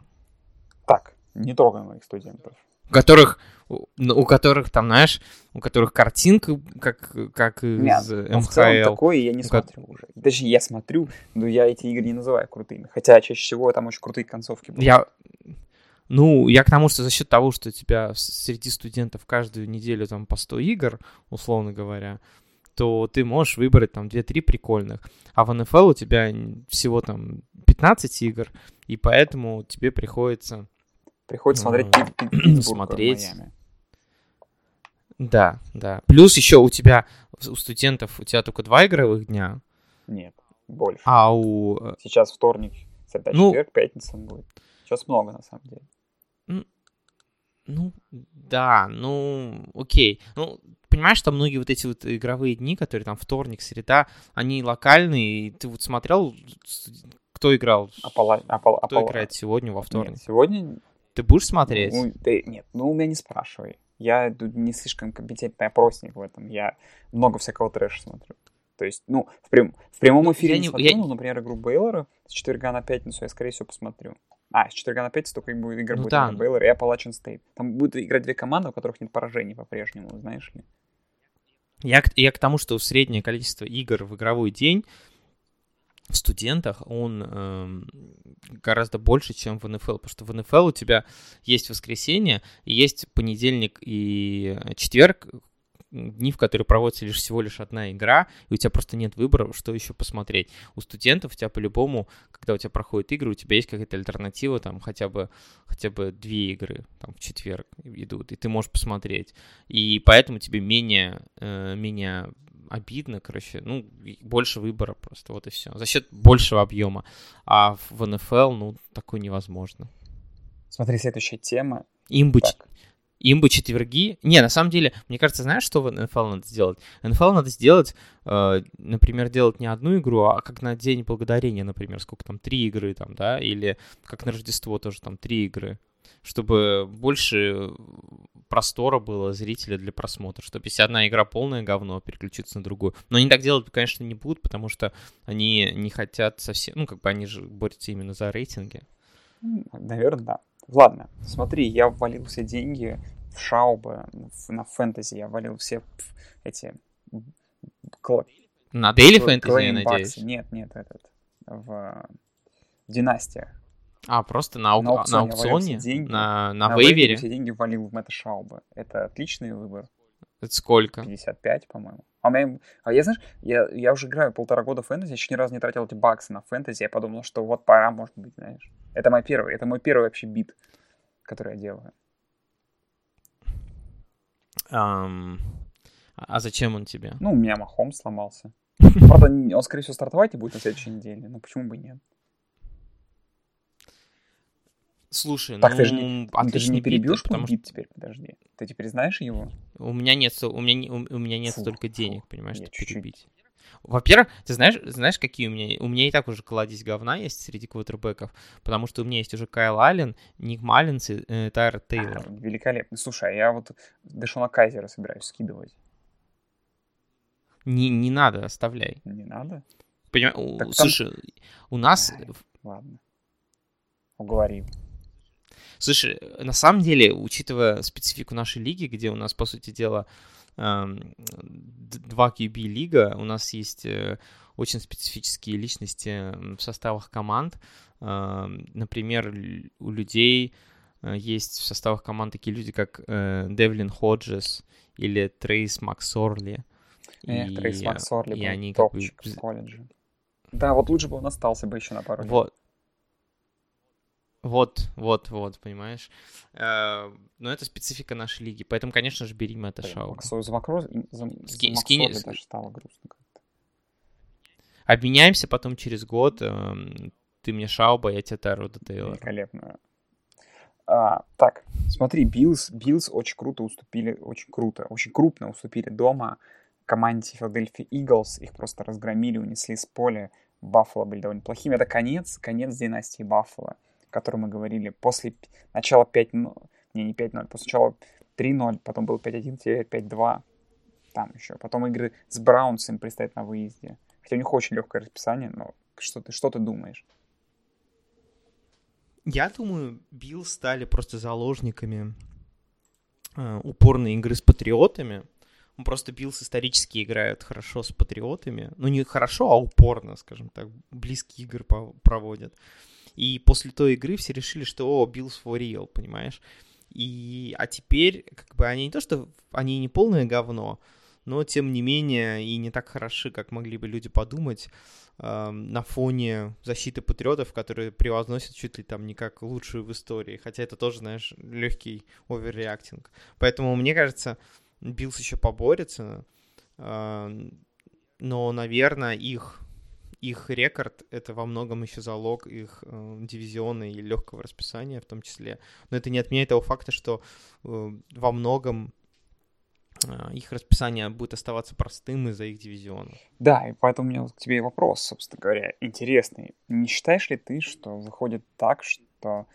Так, не трогаем моих студентов у которых, у которых там, знаешь, у которых картинка, как, как из Нет, МХЛ. В целом такое я не у смотрю уже. Даже я смотрю, но я эти игры не называю крутыми. Хотя чаще всего там очень крутые концовки были. Я, ну, я к тому, что за счет того, что у тебя среди студентов каждую неделю там по 100 игр, условно говоря, то ты можешь выбрать там 2-3 прикольных. А в НФЛ у тебя всего там 15 игр, и поэтому тебе приходится Приходится смотреть смотреть. Да, да. Плюс еще у тебя, у студентов, у тебя только два игровых дня. Нет, больше. А у... Э, Сейчас вторник, среда, ну, четверг, пятница будет. Сейчас много, на самом деле. Ну, да, ну, окей. Ну, понимаешь, что многие вот эти вот игровые дни, которые там вторник, среда, они локальные, и ты вот смотрел, кто играл? Апол... Кто Апол... играет сегодня во вторник? Нет, сегодня ты будешь смотреть? Ну, ты, нет, ну у меня не спрашивай. Я не слишком компетентный опросник в этом. Я много всякого трэша смотрю. То есть, ну, в, прям, в прямом ну, эфире я не, смотрю, я... ну, например, игру Бейлора с четверга на пятницу я, скорее всего, посмотрю. А, с четверга на пятницу только будет игра Ну будет да. Бейлор и Appalachian State. Там будут играть две команды, у которых нет поражений по-прежнему, знаешь ли. Я, я к тому, что среднее количество игр в игровой день в студентах, он эм, гораздо больше, чем в НФЛ, потому что в НФЛ у тебя есть воскресенье, есть понедельник и четверг, дни, в которые проводится лишь всего лишь одна игра, и у тебя просто нет выбора, что еще посмотреть. У студентов у тебя по-любому, когда у тебя проходят игры, у тебя есть какая-то альтернатива, там хотя бы, хотя бы две игры там, в четверг идут, и ты можешь посмотреть. И поэтому тебе менее, э, менее обидно, короче, ну, больше выбора просто, вот и все. За счет большего объема. А в НФЛ, ну, такое невозможно. Смотри, следующая тема. Им бы, Так, им бы четверги... Не, на самом деле, мне кажется, знаешь, что в НФЛ надо сделать? НФЛ надо сделать, э, например, делать не одну игру, а как на День Благодарения, например, сколько там, три игры там, да, или как на Рождество тоже там три игры, чтобы больше простора было зрителя для просмотра, чтобы если одна игра полное говно, переключиться на другую. Но они так делать, конечно, не будут, потому что они не хотят совсем... Ну, как бы они же борются именно за рейтинги. наверное, да. Ладно, смотри, я ввалил все деньги в шаубы, на фэнтези, я ввалил все эти... На Daily Fantasy, я надеюсь. Нет, нет, этот, в династиях. А, просто на, ау- На на аукционе аукционе? валялись деньги. На, на, На вейвере? все деньги ввалил в Мэтта Шауба. Это отличный выбор. Это сколько? 55, по-моему. А, меня, а я, знаешь, я, я уже играю полтора года в фэнтези, еще ни разу не тратил эти баксы на фэнтези. Я подумал, что вот пора, может быть, знаешь. Это мой первый, это мой первый вообще бит, который я делаю. Ам, а зачем он тебе? Ну, у меня Махом сломался. Правда, он, скорее всего, стартовать и будет на следующей неделе. Ну, почему бы и нет? Слушай, Так, ну, ты же не, ты же не бит, перебьешь потому бит теперь, подожди. Ты теперь знаешь его? что у меня нет, у меня, у, у меня нет Фу, столько фу, денег, понимаешь, чтобы чуть-чуть. перебить. Во-первых, ты знаешь, знаешь, какие у меня... У меня и так уже кладезь говна есть среди квотербеков, потому что у меня есть уже Кайл Аллен, Ник Маллинс и э, Тайр Тейлор. А, великолепно. Слушай, а я вот Дэшона Кайзера собираюсь скидывать. Не, не надо, оставляй. Не надо? Понимаешь, Так там- слушай, у нас Ай. Ладно. Уговорил. Слушай, на самом деле, учитывая специфику нашей лиги, где у нас, по сути дела, эм, два QB лига, у нас есть э, очень специфические личности в составах команд. Эм, Например, у людей э, есть в составах команд такие люди, как э, Девлин Ходжес или Трейс Максорли. Эх, И, Трейс Максорли и был они как бы топчик в колледже. Да, вот лучше бы он остался бы еще на пару лет. Вот. Вот, вот, вот, понимаешь? Э, Но это специфика нашей лиги, поэтому, конечно же, бери Мэтта За Макро... за- Ски- даже стало грустно как-то. Обменяемся потом через год. эм, Ты мне Шауба, я тебе Тайрода Тейлора. Великолепно. А, так, смотри, Биллс, Биллс очень круто уступили, очень круто, очень крупно уступили дома команде Филадельфия Иглс. Их просто разгромили, унесли с поля. Баффало были довольно плохими. Это конец, конец династии Баффало, котором мы говорили. После начала 5-0, не, не 5-0, после начала 3-0, потом был 5-1, теперь 5-2. Там еще. Потом игры с Браунсом предстоят на выезде. Хотя у них очень легкое расписание, но что ты, что ты думаешь? Я думаю, Биллс стали просто заложниками э, упорной игры с патриотами. Ну, Просто Биллс исторически играют хорошо с патриотами. Ну, не хорошо, а упорно, скажем так. Близкие игры проводят. И после той игры все решили, что, о, Биллс for real, понимаешь? И, а теперь, как бы, они не то, что они не полное говно, но, тем не менее, и не так хороши, как могли бы люди подумать эм, на фоне защиты патриотов, которые превозносят чуть ли там не как лучшую в истории. Хотя это тоже, знаешь, легкий overreacting. Поэтому, мне кажется, Биллс еще поборется. э, но, наверное, их, их рекорд — это во многом еще залог их э, дивизиона и легкого расписания в том числе. Но это не отменяет того факта, что э, во многом э, их расписание будет оставаться простым из-за их дивизиона. Да, и поэтому у меня вот к тебе вопрос, собственно говоря, интересный. Не считаешь ли ты, что выходит так, что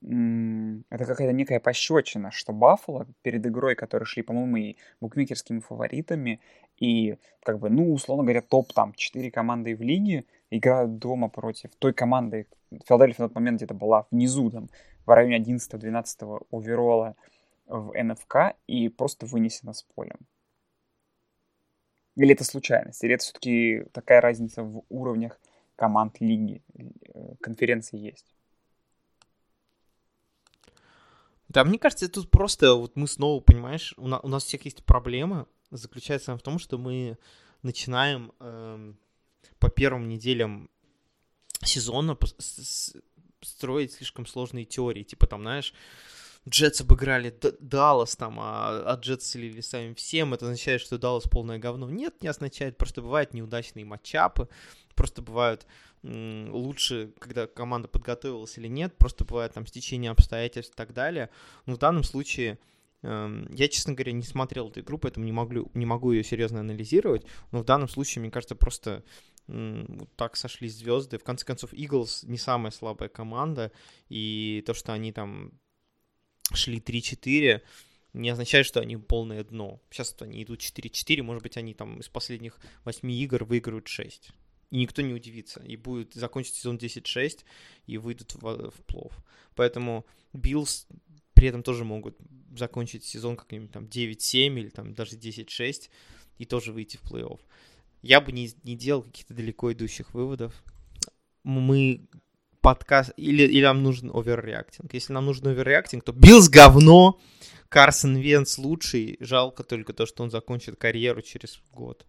это какая-то некая пощечина, что Баффало перед игрой, которые шли, по-моему, и букмекерскими фаворитами, И, как бы, ну, условно говоря, топ там 4 команды в лиге играют дома против той команды. Филадельфия на тот момент где-то была внизу, там, в районе 11-12 оверолла в НФК и просто вынесена с полем. Или это случайность? Или это все-таки такая разница в уровнях команд лиги, э, конференции есть? Да, мне кажется, тут просто вот мы снова, понимаешь, у нас, у нас всех есть проблема, заключается в том, что мы начинаем э, по первым неделям сезона строить слишком сложные теории, типа там, знаешь, Джетс обыграли Даллас там, а, а Джетс слили самим всем, это означает, что Даллас полное говно. Нет, не означает, просто бывают неудачные матчапы, просто бывают лучше, когда команда подготовилась или нет, просто бывает там стечение обстоятельств и так далее. Но в данном случае эм, я, честно говоря, не смотрел эту игру, поэтому не могу, не могу ее серьезно анализировать, но в данном случае, мне кажется, просто вот так сошлись звезды. В конце концов, Eagles не самая слабая команда, и то, что они там шли 3-4, не означает, что они полное дно. Сейчас вот они идут 4-4, может быть, они там из последних 8 игр выиграют 6 и никто не удивится. И будет закончить сезон 10-6 и выйдут в, в плей-офф. Поэтому Биллс при этом тоже могут закончить сезон как-нибудь там 9-7 или там даже 10-6 и тоже выйти в плей-офф. Я бы не, не делал каких-то далеко идущих выводов. Мы подкаст... Или, или нам нужен overreacting. Если нам нужен overreacting, то Биллс говно, Карсон Венс лучший. Жалко только то, что он закончит карьеру через год.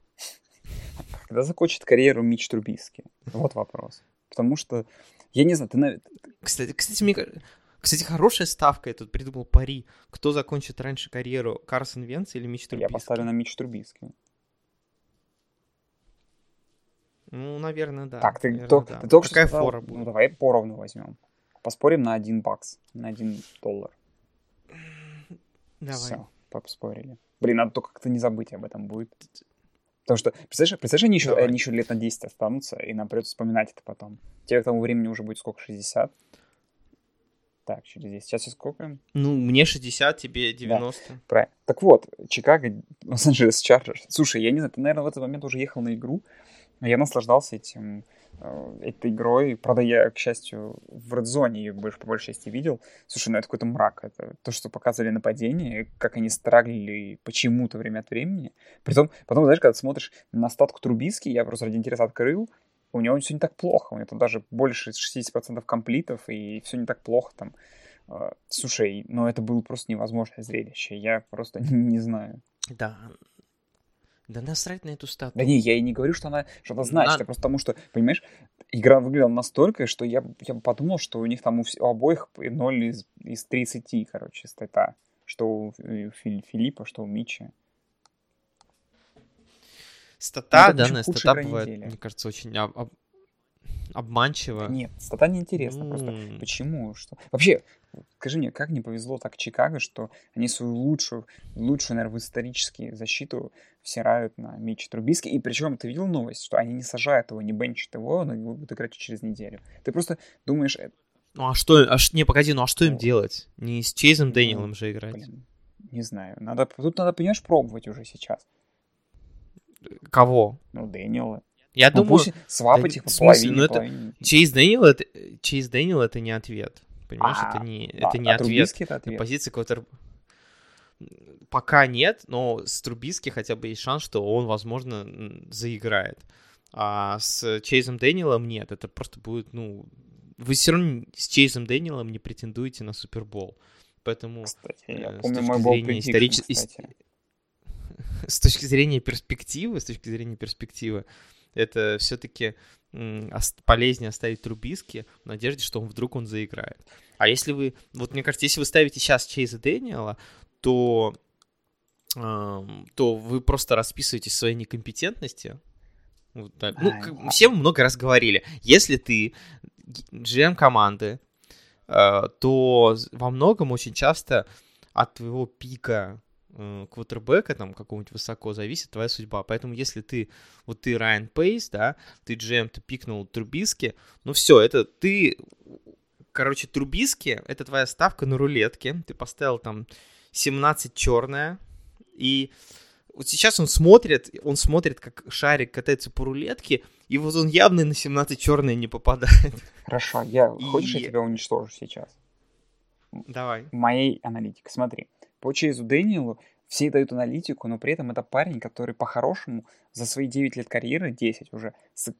Когда закончит карьеру Мич Трубиски? Вот вопрос. Потому что, я не знаю, ты... Кстати, кстати, мне кстати, хорошая ставка, я тут придумал пари. Кто закончит раньше карьеру, Карсон Венц или Мич Трубиски? Я поставлю на Мич Трубиски. Ну, наверное, да. Так, ты, наверное, то, да. ты только Какая что сказал, фора будет? Ну, давай поровну возьмем. Поспорим на один бакс, на один доллар. Давай. Все, поспорили. Блин, надо только как-то не забыть об этом будет. Потому что, представляешь, представляешь они, еще, они еще лет на 10 останутся, и нам придется вспоминать это потом. Тебе к тому времени уже будет сколько, 60? Так, через 10. Сейчас сколько? Ну, мне 60, тебе 90. Да, правильно. Так вот, Чикаго, Лос-Анджелес Чарджерс. Слушай, я не знаю, ты, наверное, в этот момент уже ехал на игру, я наслаждался этим Э, этой игрой. Правда, я, к счастью, в редзоне ее больше, по большей части видел. Слушай, ну это какой-то мрак. Это то, что показывали нападение, как они страглили почему-то время от времени. Притом, потом, знаешь, когда смотришь на статку Трубиски, я просто ради интереса открыл, у него все не так плохо. У него там даже больше 60% комплитов, и все не так плохо там. Э, слушай, ну это было просто невозможное зрелище. Я просто не знаю. Да, да насрать на эту статую. Да не, я и не говорю, что она что-то значит, на... а просто потому что, понимаешь, игра выглядела настолько, что я, я подумал, что у них там у, у обоих 0 из, из 30, короче, стата. Что у Филиппа, что у Мичи. Стата, данная стата бывает, недели. мне кажется, очень об, об, обманчиво. Нет, стата неинтересна. Mm. Просто почему? Что? Вообще, скажи мне, как не повезло так Чикаго, что они свою лучшую, лучшую, наверное, в исторически защиту всирают на Митча Трубиски. И причем ты видел новость, что они не сажают его, не бенчат его, он будет играть через неделю. Ты просто думаешь... Э, ну а что, а, не, погоди, ну а что им делать? Не с Чейзом Дэниелом же играть. Блин, не знаю. Надо, тут надо, понимаешь, пробовать уже сейчас. Кого? Ну, Дэниела. Я ну, думаю... свапать да, их по смысле, ну, это... Чейз Дэниел это... Чейз Дэниел это не ответ. Понимаешь, а, это не, а, это не а ответ. это ответ. Позиция квотер... Пока нет, но с Трубиски хотя бы есть шанс, что он, возможно, заиграет. А с Чейзом Дэниелом нет. Это просто будет, ну... Вы все равно с Чейзом Дэниелом не претендуете на Супербол. Поэтому кстати, я э, помню мой зрения исторически... с точки зрения перспективы, с точки зрения перспективы, это все-таки полезнее оставить Трубиски в надежде, что он вдруг он заиграет. А если вы, вот мне кажется, если вы ставите сейчас Чейза Дэниела, то, э, то вы просто расписываете своей некомпетентности. Вот так. Ну, а, все мы много раз говорили. Если ты GM команды, э, то во многом очень часто от твоего пика квотербека, там, какого-нибудь высоко, зависит твоя судьба. Поэтому если ты, вот ты Райан Пейс, да, ты GM, ты пикнул Трубиски, ну все, это ты, короче, Трубиски, это твоя ставка на рулетке, ты поставил там 17 черная, и Вот сейчас он смотрит, он смотрит, как шарик катается по рулетке, и вот он явно на 17 черные не попадает. Хорошо, я, И- хочешь, я тебя уничтожу сейчас? Давай. моей аналитики. Смотри, по Чейзу Дэниелу все дают аналитику, но при этом это парень, который по-хорошему за свои 9 лет карьеры, 10 уже,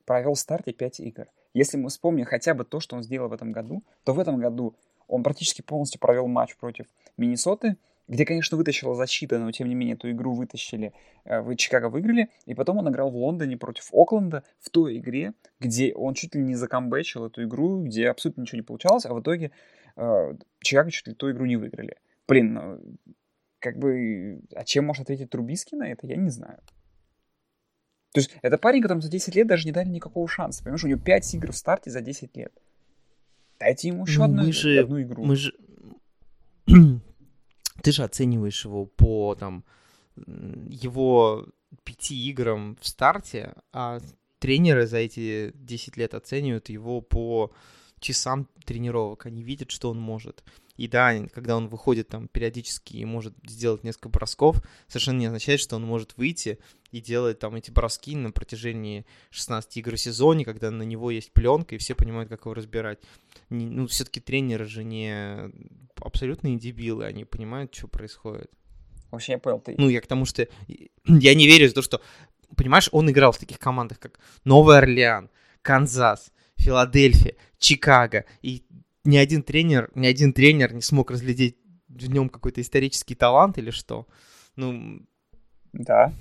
провел в старте 5 игр. Если мы вспомним хотя бы то, что он сделал в этом году, то в этом году он практически полностью провел матч против Миннесоты, где, конечно, вытащила защита, но тем не менее эту игру вытащили, э, в Чикаго выиграли, и потом он играл в Лондоне против Окленда в той игре, где он чуть ли не закомбэчил эту игру, где абсолютно ничего не получалось, а в итоге э, Чикаго чуть ли ту игру не выиграли. Блин, ну, как бы, а чем может ответить Трубиский на это, я не знаю. То есть это парень, которому за 10 лет даже не дали никакого шанса. Понимаешь, у него 5 игр в старте за 10 лет. Дайте ему еще Ну, одну, мы же- одну игру. Мы же... Ты же оцениваешь его по там его пяти играм в старте, а тренеры за эти 10 лет оценивают его по часам тренировок. Они видят, что он может. И да, когда он выходит там периодически и может сделать несколько бросков, совершенно не означает, что он может выйти и делать там эти броски на протяжении 16 игр в сезоне, когда на него есть пленка, и все понимают, как его разбирать. Не- ну, все-таки тренеры же не абсолютные дебилы, они понимают, что происходит. Вообще, я понял, ты... Ну, я к тому, что я не верю в то, что, понимаешь, он играл в таких командах, как Новый Орлеан, Канзас, Филадельфия, Чикаго, и ни один тренер, ни один тренер не смог разглядеть в нем какой-то исторический талант или что. Ну, Да.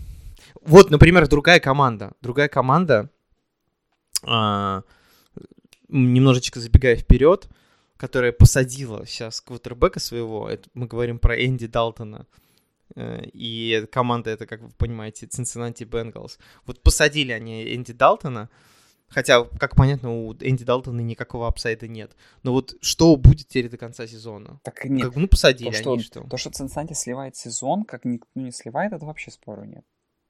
вот, например, другая команда. Другая команда, а, немножечко забегая вперед, которая посадила сейчас квотербека своего, это мы говорим про Энди Далтона, Э, и команда, это, как вы понимаете, Cincinnati Bengals. Вот посадили они Энди Далтона, хотя, как понятно, у Энди Далтона никакого апсайда нет. Но вот что будет теперь до конца сезона? Так нет, Как ну, посадили то, что, они, что? то, что Цинциннати сливает сезон, как никто не сливает, это вообще спору нет.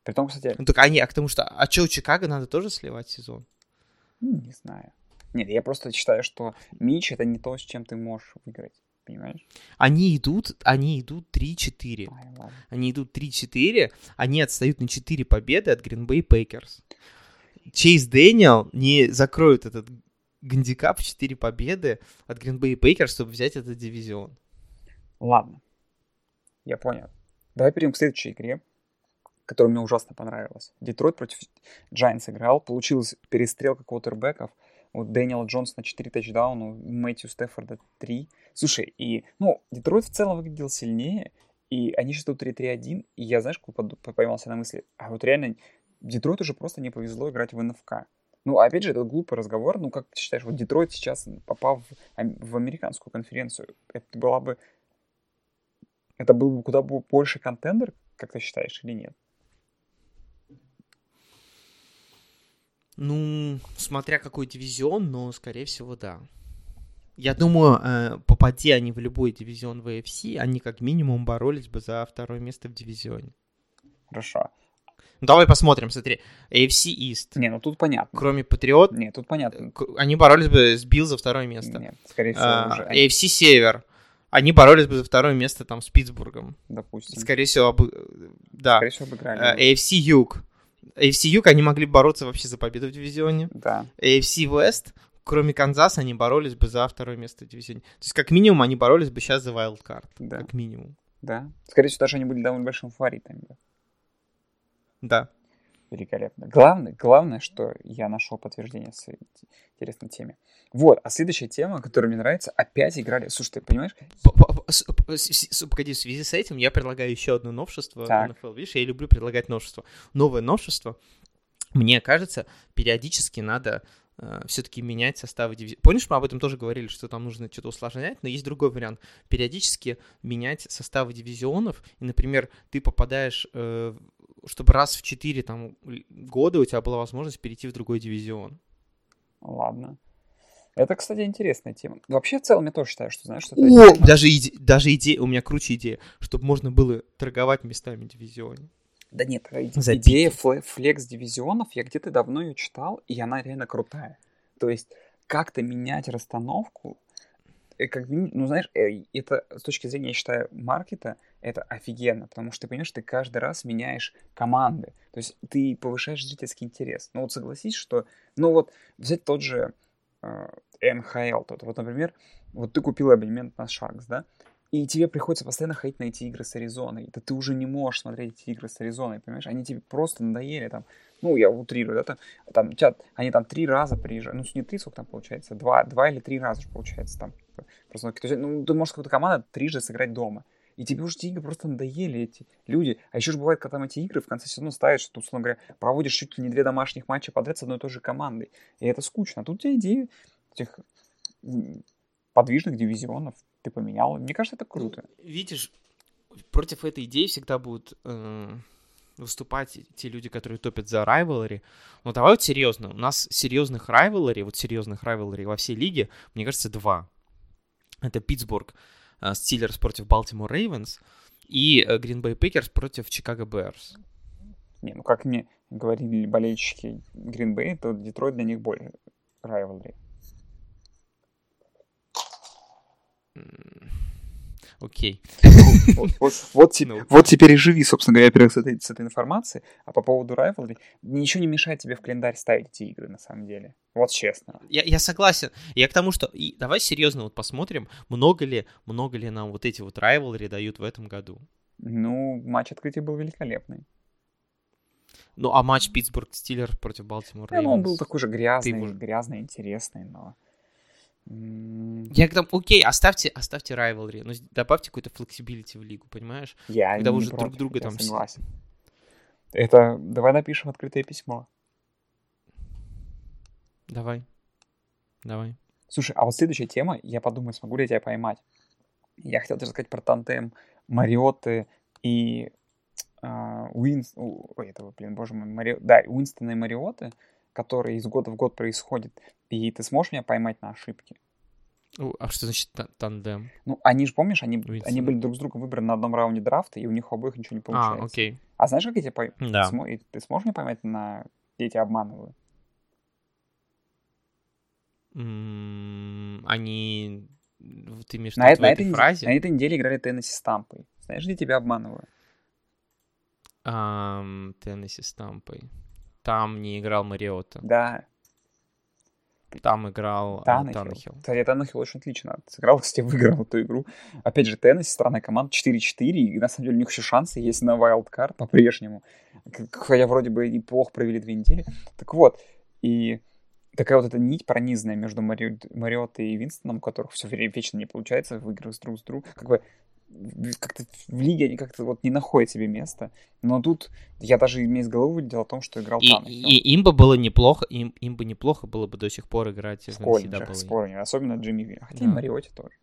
При том, кстати, Ну, так они, а к тому что, а что, у Чикаго надо тоже сливать сезон? ну, не знаю. Нет, я просто считаю, что Мич это не то, с чем ты можешь выиграть. Понимаешь? Они идут, они идут 3-4. Ай, ладно. Они идут 3-4, они отстают на 4 победы от Green Bay Packers. Чейз Дэниел не закроет этот гандикап в 4 победы от Green Bay чтобы взять этот дивизион. Ладно. Я понял. Давай перейдем к следующей игре, которая мне ужасно понравилась. Детройт против Giants играл. Получилась перестрелка квотербеков. Вот Дэниела Джонсона 4 тачдауна, Мэтью Стефорда 3. Слушай, и, ну, Детройт в целом выглядел сильнее, и они сейчас тут 3-3-1, и я, знаешь, поймался на мысли, а вот реально Детройту уже просто не повезло играть в НФК. Ну, опять же, это глупый разговор. Ну, как ты считаешь, вот Детройт сейчас, попав в, в американскую конференцию, это была бы... Это был бы куда бы больше контендер, как ты считаешь, или нет? Ну, смотря какой дивизион, но, скорее всего, да. Я думаю, э, попади они в любой дивизион в AFC, они как минимум боролись бы за второе место в дивизионе. Хорошо. Ну, давай посмотрим, смотри. AFC East. Не, ну тут понятно. Кроме Патриот, Нет, тут понятно. к- они боролись бы с Билл за второе место. Нет, скорее всего, А, уже, AFC Север. Они боролись бы за второе место там с Питтсбургом. допустим. Скорее всего, обы- да. Скорее всего, обыграли. А, AFC Юг. AFC Юг, они могли бороться вообще за победу в дивизионе. Да. AFC West, кроме Канзаса, они боролись бы за второе место в дивизионе. То есть, как минимум, они боролись бы сейчас за wildcard. Да. Как минимум. Да. Скорее всего, даже они были довольно большим фаворитом. да. Да. Великолепно. Главное, главное, что я нашел подтверждение своей интересной теме. Вот, а следующая тема, которая мне нравится, опять играли. Слушай, ты понимаешь? Погоди, в связи с этим я предлагаю еще одно новшество Так. NFL. Видишь, я люблю предлагать новшество. Новое новшество, мне кажется, периодически надо все-таки менять составы дивизионов. Помнишь, мы об этом тоже говорили, что там нужно что-то усложнять, но есть другой вариант. Периодически менять составы дивизионов, и, например, ты попадаешь, э, чтобы раз в 4 там, года у тебя была возможность перейти в другой дивизион. Ладно. Это, кстати, интересная тема. Вообще, в целом, я тоже считаю, что, знаешь, что это... О, даже, иде- даже идея, у меня круче идея, чтобы можно было торговать местами в дивизионе. Да нет, э, За идея фле- флекс-дивизионов, я где-то давно ее читал, и она реально крутая. То есть, как-то менять расстановку, э, как, ну, знаешь, э, это с точки зрения, я считаю, маркета, это офигенно, потому что ты понимаешь, ты каждый раз меняешь команды. То есть ты повышаешь зрительский интерес. Ну вот согласись, что... Ну вот взять тот же э, НХЛ. Тот. Вот, например, вот ты купил абонемент на Sharks, да? И тебе приходится постоянно ходить на эти игры с Аризоной. Это ты уже не можешь смотреть эти игры с Аризоной, понимаешь? Они тебе просто надоели там. Ну, я утрирую, да, там, там тебя, они там три раза приезжают. Ну, не три, сколько там получается? Два, два или три раза же получается там. Просто, то ну, ты можешь какую-то команду трижды сыграть дома. И тебе уже эти игры просто надоели, эти люди. А еще же бывает, когда там эти игры в конце сезона ставят, что, условно говоря, проводишь чуть ли не две домашних матча подряд с одной и той же командой. И это скучно. А тут у тебя идея этих подвижных дивизионов ты поменял. Мне кажется, это круто. Видишь, против этой идеи всегда будут э, выступать те люди, которые топят за rivalry. Но давай вот серьезно. У нас серьезных rivalry, вот серьезных rivalry во всей лиге, мне кажется, два. Это Питтсбург Стиллерс э, против Балтимор Рейвенс и Грин Бэй Пекерс против Чикаго Берс. Не, ну как мне говорили болельщики Грин Бэй, то Детройт для них более райвелри. Окей. Вот, вот, вот, ну. вот теперь и живи, собственно говоря, во-первых, с этой, с этой информацией. А по поводу Rivalry, ничего не мешает тебе в календарь ставить эти игры, на самом деле. Вот честно. Я, я согласен. Я к тому, что... И давай серьезно вот посмотрим, много ли, много ли нам вот эти вот Rivalry дают в этом году. Ну, матч открытия был великолепный. Ну, а матч Питтсбург Стиллер против Балтимор Ну, он был такой же грязный, Ты... грязный, интересный, но... Я тому, окей, оставьте, оставьте rivalry, но добавьте какой-то flexibility в лигу, понимаешь? Я Когда уже против, друг друга там... согласен. Это, давай напишем открытое письмо. Давай, давай. Слушай, а вот следующая тема, я подумаю, смогу ли я тебя поймать. Я хотел тебе рассказать про тандем Мариотты и э, Уинс... Ой, этого, блин, боже мой, Мари... Да, Уинстона и Мариотты, который из года в год происходит. И ты сможешь меня поймать на ошибки? А что значит тандем? Ну, они же, помнишь, они, они были друг с другом выбраны на одном раунде драфта, и у них у обоих ничего не получается. А, окей. А знаешь, как я тебя пойму? Да. Ты, ты сможешь меня поймать на... Я тебя обманываю? они... Ты имеешь на, в на, этой фразе? на этой неделе играли Теннесси Стампой. Знаешь, где тебя обманываю? Um, Теннесси Стампой. Там не играл Мариота. Да. Там играл Таннехилл. Таннехилл. Кстати, Таннехилл очень отлично сыграл, кстати, выиграл эту игру. Опять же, Теннесси, странная команда, 4-4, и на самом деле у них еще шансы есть на wildcard по-прежнему. Хотя вроде бы и плохо провели две недели. Так вот, и такая вот эта нить пронизанная между Мари... Мариоттой и Винстоном, у которых все время вечно не получается выигрывать друг с другом. Как бы как-то в лиге они как-то вот не находят себе места. Но тут я даже имею из головы выделил о том, что играл и, там. И, им бы было неплохо, им, им бы неплохо было бы до сих пор играть в NCAA. Спорю, особенно Джимми Вин. Хотя да. и Мариоте тоже.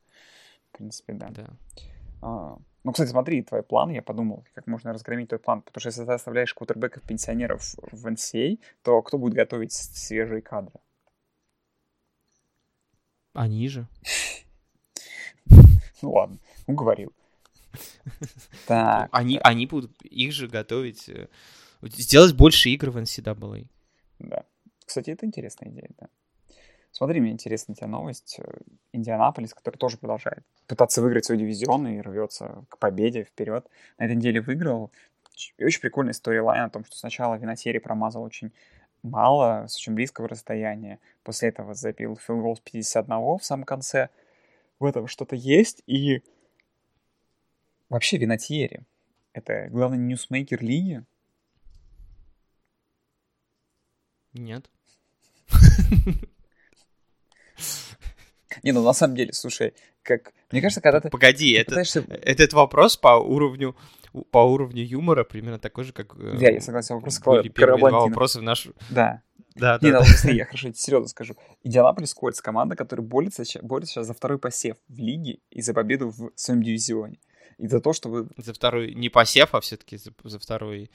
В принципе, да. да. А, ну, кстати, смотри, твой план, я подумал, как можно разгромить твой план. Потому что если ты оставляешь квотербеков-пенсионеров в NCAA, то кто будет готовить свежие кадры? Они же. Ну ладно, уговорил. Так. Они, они будут их же готовить. э, Сделать больше игр в NCAA. Да. Кстати, это интересная идея, да. Смотри, мне интересна у тебя новость. Э, Индианаполис, который тоже продолжает пытаться выиграть свой дивизион и рвется к победе вперед. На этой неделе выиграл. И очень прикольная сторилайн о том, что сначала Виносери промазал очень мало, с очень близкого расстояния. После этого забил field goal с 51 в самом конце. В этом что-то есть. И вообще Винотьери — это главный ньюсмейкер лиги. Нет. Не, ну на самом деле, слушай, как... Мне кажется, когда ты... Погоди, это, пытаешься... этот вопрос по уровню по уровню юмора примерно такой же, как да, я согласен, вопрос были первые два вопроса в нашу... Да. Да, Не, да. ну, я хорошо, серьезно скажу. Индианаполис Кольц команда, которая борется, борется сейчас за второй посев в лиге и за победу в своем дивизионе. И за то, чтобы... За второй, не посев, а все-таки за, за второй...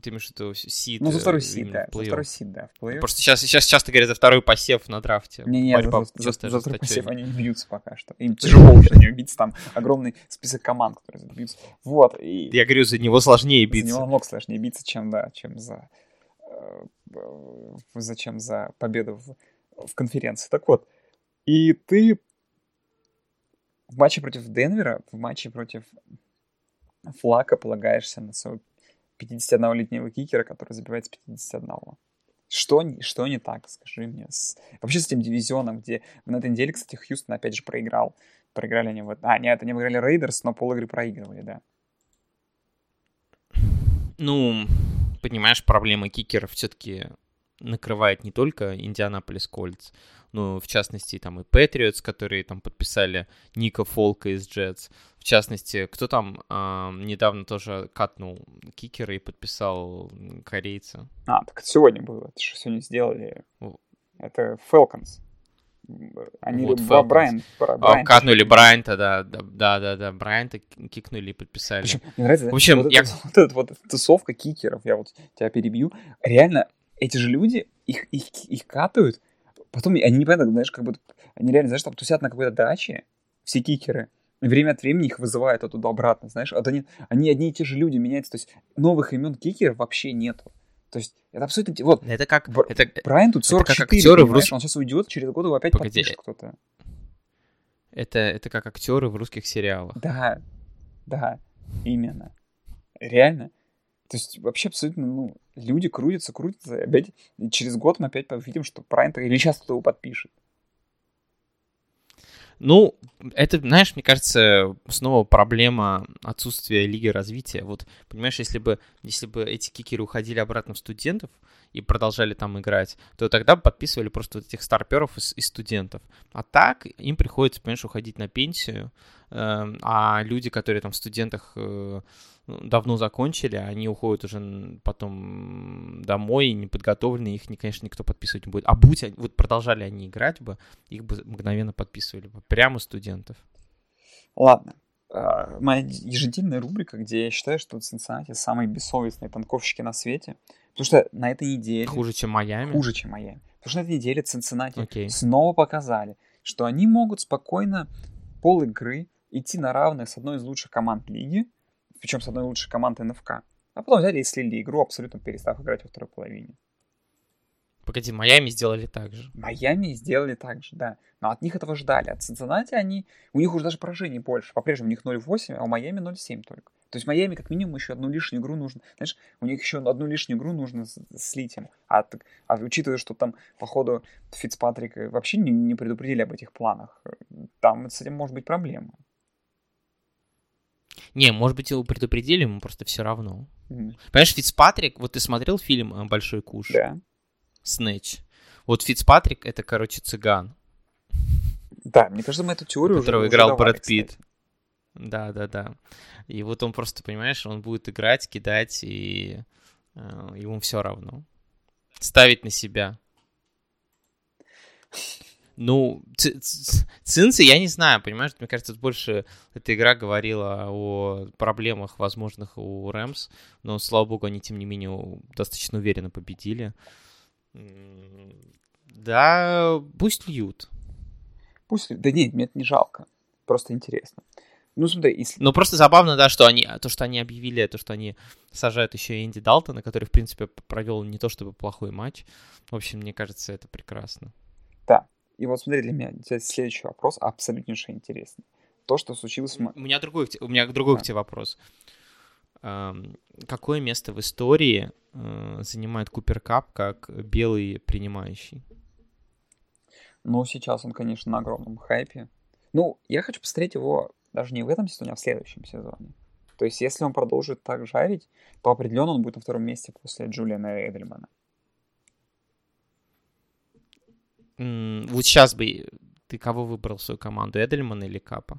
Ты имеешь в виду сид? Ну, за второй э, сид, да. За второй сид, да, плей Просто сейчас, сейчас часто говорят за второй посев на драфте. Не, не, Борьба за, за, за второй посев они не бьются пока что. Им тяжело уже не биться, там огромный список команд, которые бьются. Вот, и Я говорю, за него сложнее за биться. него намного сложнее биться, чем, да, чем за... э, э, Зачем за победу в, в конференции. Так вот, и ты в матче против Денвера, в матче против флага полагаешься на своего 51-летнего кикера, который забивает с 51. Что, что не так, скажи мне? С... Вообще с этим дивизионом, где на этой неделе, кстати, Хьюстон опять же проиграл. Проиграли они вот... А, нет, они выиграли Рейдерс, но пол игры проигрывали, да. Ну, понимаешь, проблема кикеров все-таки накрывает не только Индианаполис Кольтс, но в частности там и Патриотс, которые там подписали Ника Фолка из Джетс. В частности, кто там э, недавно тоже катнул кикера и подписал корейца? А, так это сегодня было. Это что сегодня сделали? Это Falcons. Они вот Фелконс. Брайан, Брайан. Катнули Брайанта, да, да, да, да, Брайанта кикнули и подписали. Причем, мне нравится, в общем, вот, я... вот, эта вот тусовка кикеров, я вот тебя перебью. Реально, эти же люди, их, их, их катают, потом они непонятно, знаешь, как бы, они реально, знаешь, там тусят на какой-то даче, все кикеры, время от времени их вызывают оттуда-обратно, знаешь, вот они, они одни и те же люди меняются, то есть новых имен кикеров вообще нету. То есть это абсолютно... Вот, это как... Бр... Это, Брайан тут 44, это как актеры в рус... он сейчас уйдет, через год его опять Погоди. подпишет кто-то. Это, это как актеры в русских сериалах. Да, да, именно. Реально. То есть вообще абсолютно, ну, люди крутятся, крутятся, и опять и через год мы опять увидим, что Брайан или сейчас кто-то его подпишет. Ну, это, знаешь, мне кажется, снова проблема отсутствия лиги развития. Вот, понимаешь, если бы, если бы эти кикеры уходили обратно в студентов и продолжали там играть, то тогда бы подписывали просто вот этих старперов из, из студентов. А так им приходится, понимаешь, уходить на пенсию, э, а люди, которые там в студентах э, давно закончили, они уходят уже потом домой, неподготовленные, их, конечно, никто подписывать не будет. А будь они, вот продолжали они играть бы, их бы мгновенно подписывали бы, прямо студентов. Ладно. А, моя ежедневная рубрика, где я считаю, что Цинциннати самые бессовестные танковщики на свете. Потому что на этой неделе... Хуже, чем Майами? Хуже, чем Майами. Потому что на этой неделе Цинциннати okay. снова показали, что они могут спокойно пол игры идти на равных с одной из лучших команд лиги, причем с одной лучшей командой НФК. А потом взяли и слили игру, абсолютно перестав играть во второй половине. Погоди, Майами сделали так же. Майами сделали так же, да. Но от них этого ждали. От Цинциннати они... У них уже даже поражений больше. По-прежнему у них 0,8, а у Майами 0,7 только. То есть Майами как минимум еще одну лишнюю игру нужно... Знаешь, у них еще одну лишнюю игру нужно слить им. А, а учитывая, что там, походу, Фицпатрик вообще не, не предупредили об этих планах, там с этим может быть проблема. Не, может быть, его предупредили, ему просто все равно. Mm. Понимаешь, Фицпатрик, вот ты смотрел фильм э, «Большой куш»? Да. Снэч. Вот Фицпатрик — это, короче, цыган. Да, мне кажется, мы эту теорию Которого уже играл Брэд Питт. Да, да, да. И вот он просто, понимаешь, он будет играть, кидать, и э, ему все равно. Ставить на себя. Ну, Цинцы, я не знаю, понимаешь, мне кажется, больше эта игра говорила о проблемах возможных у Рэмс, но, слава богу, они, тем не менее, достаточно уверенно победили. Да, пусть льют. Пусть. Да нет, мне это не жалко. Просто интересно. Ну, смотри, если... Ну, просто забавно, да, что они, то, что они объявили, то, что они сажают еще и Энди Далтона, который, в принципе, провел не то чтобы плохой матч. В общем, мне кажется, это прекрасно. Да, и вот смотри, для меня следующий вопрос абсолютнейше интересный. То, что случилось... У меня другой, у меня другой да. к тебе вопрос. Какое место в истории э, занимает Купер Кап как белый принимающий? Ну, сейчас он, конечно, на огромном хайпе. Ну, я хочу посмотреть его даже не в этом сезоне, а в следующем сезоне. То есть, если он продолжит так жарить, то определенно он будет на втором месте после Джулиана Эдельмана. Вот сейчас бы ты кого выбрал свою команду, Эдельман или Капа?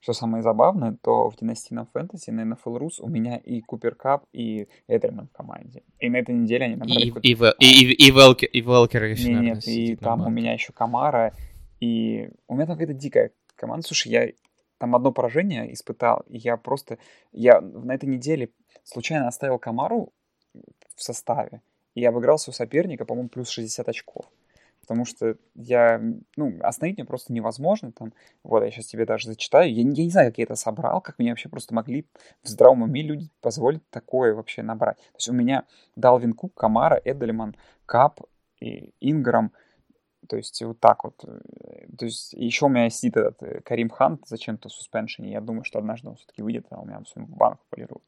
Что самое забавное, то в Династии на Фэнтези на NFL Rus у меня и Купер Кап, и Эдельман в команде. И на этой неделе они набрали... И, и, и, и, и, Велкер, и Велкер еще, Нет, наверное, нет и там у меня еще Камара, и у меня там какая-то дикая команда. Слушай, я там одно поражение испытал, и я просто... Я на этой неделе случайно оставил Камару в составе, и обыграл своего соперника, по-моему, плюс 60 очков. Потому что я, ну, остановить мне просто невозможно. Там, вот, я сейчас тебе даже зачитаю. Я, я не знаю, как я это собрал, как мне вообще просто могли в здравом уме люди позволить такое вообще набрать. То есть у меня Далвин Кук, Камара, Эдельман, Кап и Инграм. То есть вот так вот. То есть еще у меня сидит этот э, Карим Хан зачем-то в суспеншене. Я думаю, что однажды он все-таки выйдет, а у меня всю банк полирует.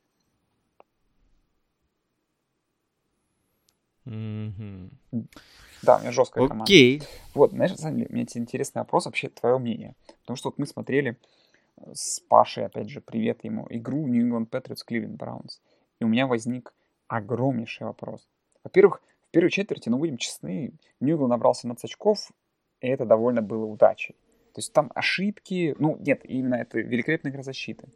Да, у меня жесткая команда. Окей. Вот, знаешь, на самом деле, мне интересный вопрос, вообще твое мнение. Потому что вот мы смотрели э, с Пашей, опять же, привет ему, игру New England Patriots Cleveland Browns. И у меня возник огромнейший вопрос. Во-первых, в первой четверти, ну, будем честны, New England набрал 17 очков, и это довольно было удачей. То есть там ошибки, ну, нет, именно это великолепная игра защиты.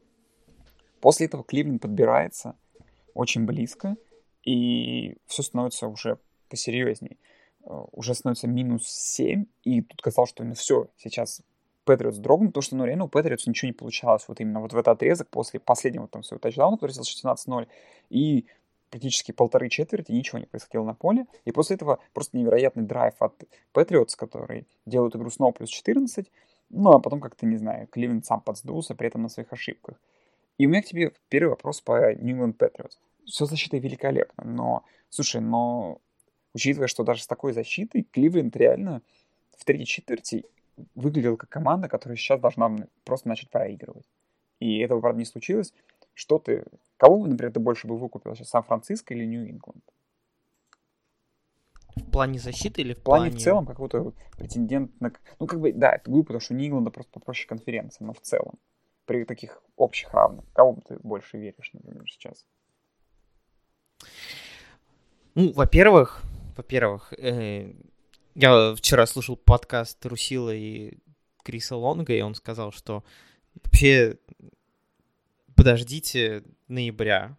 После этого Кливленд подбирается очень близко, и все становится уже посерьезней. Э, Уже становится минус 7, и тут казалось, что ну все, сейчас Патриотс дрогнут, потому что, ну, реально у Патриотс ничего не получалось вот именно вот в этот отрезок после последнего там своего тачдауна, который сделал 16-0, и практически полторы четверти ничего не происходило на поле, и после этого просто невероятный драйв от Патриотс, который делают игру снова плюс 14, ну, а потом как-то, не знаю, Кливленд сам подсдулся, при этом на своих ошибках. И у меня к тебе первый вопрос по New England Patriots. Все защита великолепно, но, слушай, но учитывая, что даже с такой защитой Кливленд реально в третьей четверти выглядел как команда, которая сейчас должна просто начать проигрывать. И этого, правда, не случилось. Что ты... Кого например, ты больше бы выкупил сейчас, Сан-Франциско или Нью-Ингланд? В плане защиты или в, В плане плане... в целом какой-то вот претендент на... Ну, как бы, да, это глупо, потому что у Нью-Ингланда просто попроще конференция, но в целом, при таких общих равных, кого бы ты больше веришь, например, сейчас? Ну, во-первых, во-первых, э, я вчера слушал подкаст Русила и Криса Лонга, и он сказал, что вообще подождите ноября,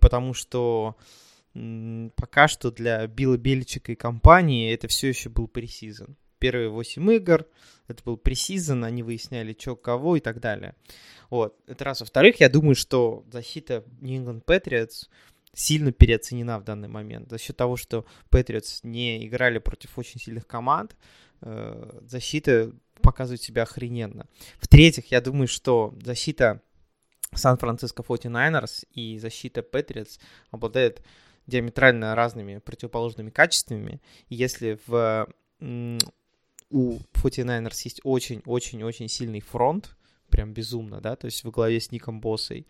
потому что пока что для Билла Бельчика и компании это все еще был пресизон. Первые 8 игр, это был пресизон, они выясняли, что кого и так далее. Вот, это раз. Во-вторых, я думаю, что защита New England Patriots сильно переоценена в данный момент. За счет того, что Patriots не играли против очень сильных команд, э, защита показывает себя охрененно. В-третьих, я думаю, что защита Сан-Франциско 49ers и защита Patriots обладает диаметрально разными противоположными качествами. И если в, у 49ers есть очень-очень-очень сильный фронт, прям безумно, да, то есть во главе с Ником Боссой,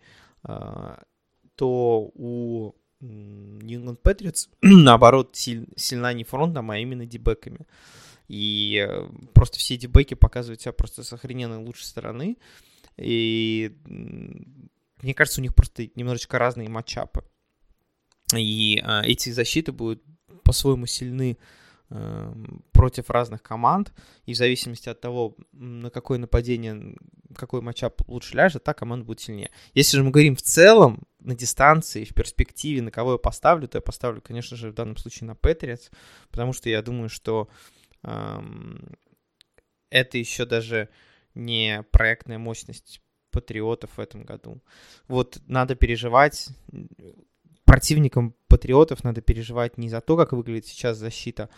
а, то у England Patriots, наоборот, силь- сильна не фронтом, а именно дебеками. И э, просто все дебеки показывают себя просто с охрененной лучшей стороны. И мне кажется, у них просто немножечко разные матчапы. И э, эти защиты будут по-своему сильны против разных команд, и в зависимости от того, на какое нападение, какой матчап лучше ляжет, та команда будет сильнее. Если же мы говорим в целом, на дистанции, в перспективе, на кого я поставлю, то я поставлю, конечно же, в данном случае на Патриотс, потому что я думаю, что эм, это еще даже не проектная мощность патриотов в этом году. Вот надо переживать противникам патриотов надо переживать не за то, как выглядит сейчас защита,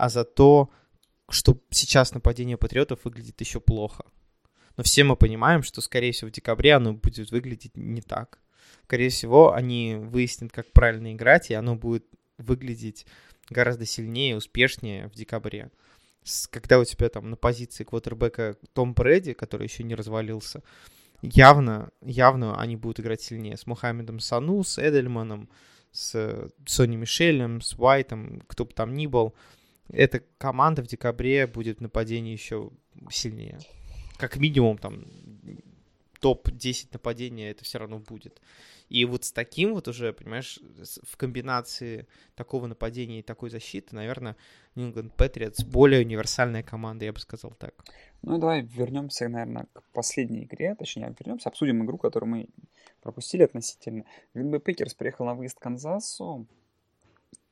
а за то, что сейчас нападение патриотов выглядит еще плохо. Но все мы понимаем, что, скорее всего, в декабре оно будет выглядеть не так. Скорее всего, они выяснят, как правильно играть, и оно будет выглядеть гораздо сильнее, успешнее в декабре. Когда у тебя там на позиции квотербека Том Брэди, который еще не развалился, явно, явно они будут играть сильнее. С Мухаммедом Сану, с Эдельманом, с э, Сони Мишелем, с Уайтом, кто бы там ни был. Эта команда в декабре будет в нападении еще сильнее. Как минимум там топ-10 нападения это все равно будет. И вот с таким вот уже, понимаешь, в комбинации такого нападения и такой защиты, наверное, New England Patriots более универсальная команда, я бы сказал так. Ну и давай вернемся, наверное, к последней игре, точнее, вернемся, обсудим игру, которую мы пропустили относительно. Bay Packers приехал на выезд к Канзасу,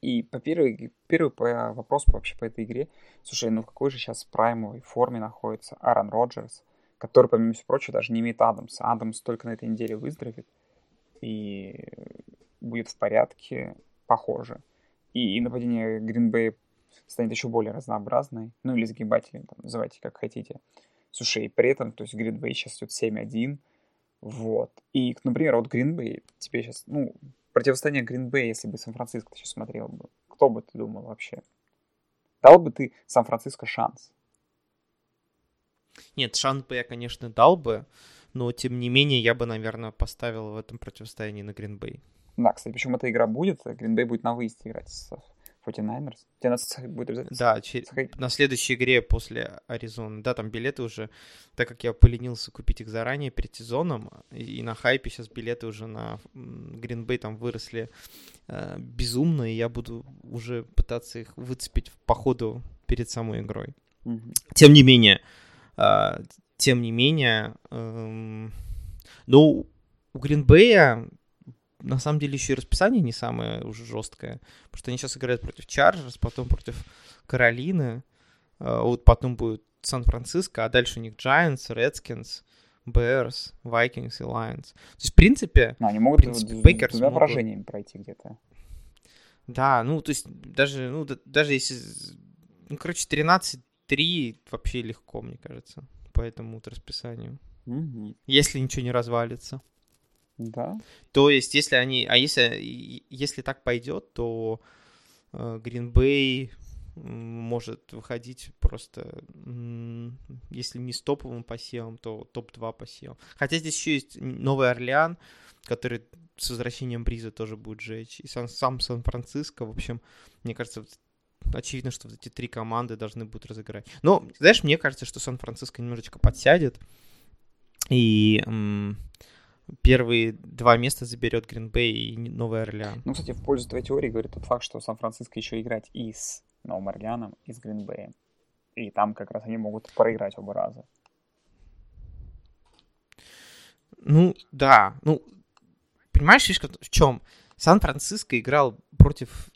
и по первый, первый по вопрос вообще по этой игре, слушай, ну в какой же сейчас праймовой форме находится Аарон Роджерс, который, помимо всего прочего, даже не имеет Адамса. Адамс только на этой неделе выздоровеет и будет в порядке, похоже. И, и нападение Bay станет еще более разнообразной, ну или сгибателем, там, называйте как хотите. Слушай, и при этом, то есть Bay сейчас идет 7-1, вот. И, например, вот Bay тебе сейчас, ну, противостояние Green Bay, если бы Сан-Франциско ты сейчас смотрел бы, кто бы ты думал вообще? Дал бы ты Сан-Франциско шанс? Нет, шанс бы я, конечно, дал бы, но тем не менее я бы, наверное, поставил в этом противостоянии на Гринбей. Да, кстати, почему эта игра будет? Гринбей будет на выезде играть с 49ers. Тебе надо будет обязательно Да, чер... на следующей игре после Аризоны. Да, там билеты уже, так как я поленился купить их заранее перед сезоном, и на хайпе сейчас билеты уже на Гринбей там выросли э, безумно, и я буду уже пытаться их выцепить по ходу перед самой игрой. Мгм. Тем не менее, э, тем не менее, эм, ну, у Гринбея на самом деле еще и расписание не самое уже жесткое, потому что они сейчас играют против Чарджерс, потом против Каролины, э, вот потом будет Сан-Франциско, а дальше у них Giants, Redskins, Bears, Vikings и Lions. То есть, в принципе, Ну, они могут принципе, с могут. поражениями пройти где-то. да, ну, то есть, даже, ну, да- даже если, ну, короче, 13-3 вообще легко, мне кажется, по этому вот расписанию. Мгм. Если ничего не развалится. Да. То есть, если они, а если, если так пойдет, то Гринбей может выходить просто, если не с топовым посевом, то топ-2 посевом. Хотя здесь еще есть Новый Орлеан, который с возвращением Бриза тоже будет жечь. И сам, сам Сан-Франциско, в общем, мне кажется, очевидно, что вот эти три команды должны будут разыграть. Но, знаешь, мне кажется, что Сан-Франциско немножечко подсядет. И первые два места заберет Гринбей и Новый Орлеан. Ну, кстати, в пользу твоей теории говорит тот факт, что Сан-Франциско еще играть и с Новым Орлеаном, и с Гринбеем. И там как раз они могут проиграть оба раза. Ну, да. Ну, понимаешь, фишка в чем? Сан-Франциско играл против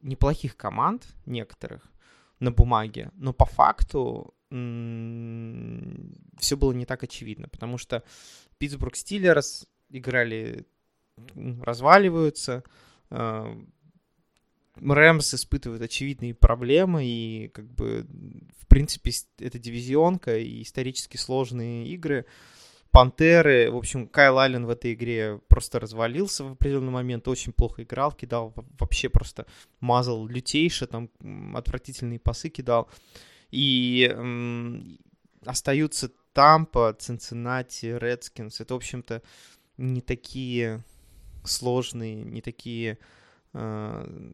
неплохих команд некоторых на бумаге, но по факту все было не так очевидно, потому что Питтсбург Стиллерс играли, разваливаются, э, Рэмс испытывают очевидные проблемы, и как бы, в принципе, это дивизионка и исторически сложные игры. Пантеры, в общем, Кайл Аллен в этой игре просто развалился в определенный момент, очень плохо играл, кидал во- вообще просто мазал лютейше, там отвратительные пасы кидал. И м, остаются Тампа, Цинциннати, Редскинс. Это, в общем-то, не такие сложные, не такие э,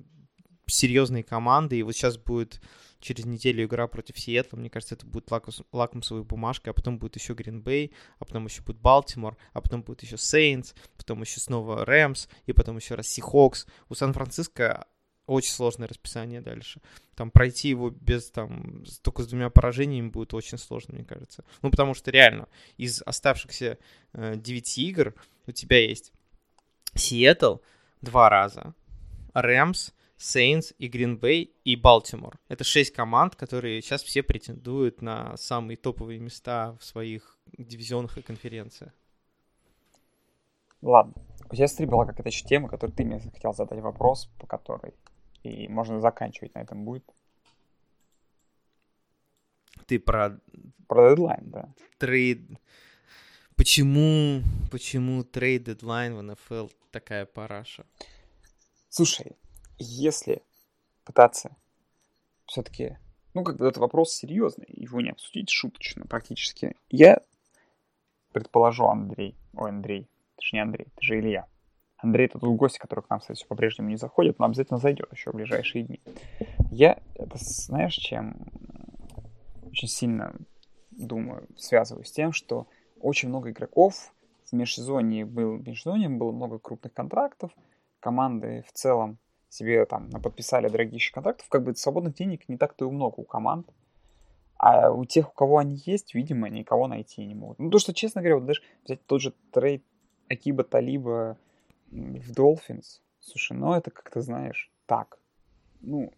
серьезные команды. И вот сейчас будет через неделю игра против Сиэтла. Мне кажется, это будет лакус- лакмусовой бумажкой. А потом будет еще Гринбей, а потом еще будет Балтимор, а потом будет еще Сейнс, потом еще снова Рэмс, и потом еще раз Сихокс. У Сан-Франциско очень сложное расписание дальше. Там пройти его без там только с двумя поражениями будет очень сложно, мне кажется. Ну, потому что реально из оставшихся э, 9 игр у тебя есть Сиэтл два раза, Рэмс, Сейнс и Гринбей и Балтимор. Это шесть команд, которые сейчас все претендуют на самые топовые места в своих дивизионах и конференциях. Ладно. У тебя, смотри, была какая-то еще тема, которую ты мне хотел задать вопрос, по которой и можно заканчивать на этом будет. Ты про Про дедлайн, да. trade... Почему, почему trade deadline в НФЛ такая параша? Слушай, если пытаться все-таки, ну, как бы это вопрос серьезный, его не обсудить шуточно практически. Я предположу, Андрей, ой, Андрей, ты же не Андрей, ты же Илья. Андрей это тот гость, который к нам, кстати, по-прежнему не заходит, но обязательно зайдет еще в ближайшие дни. Я, это знаешь, чем очень сильно думаю, связываю с тем, что очень много игроков в межсезонье был, в межсезонье было много крупных контрактов, команды в целом себе там подписали дорогих контрактов, как бы свободных денег не так-то и много у команд. А у тех, у кого они есть, видимо, никого найти не могут. Ну, то, что, честно говоря, вот даже взять тот же трейд Акиба Талиба в Dolphins, слушай, ну это как-то, знаешь, так. Ну,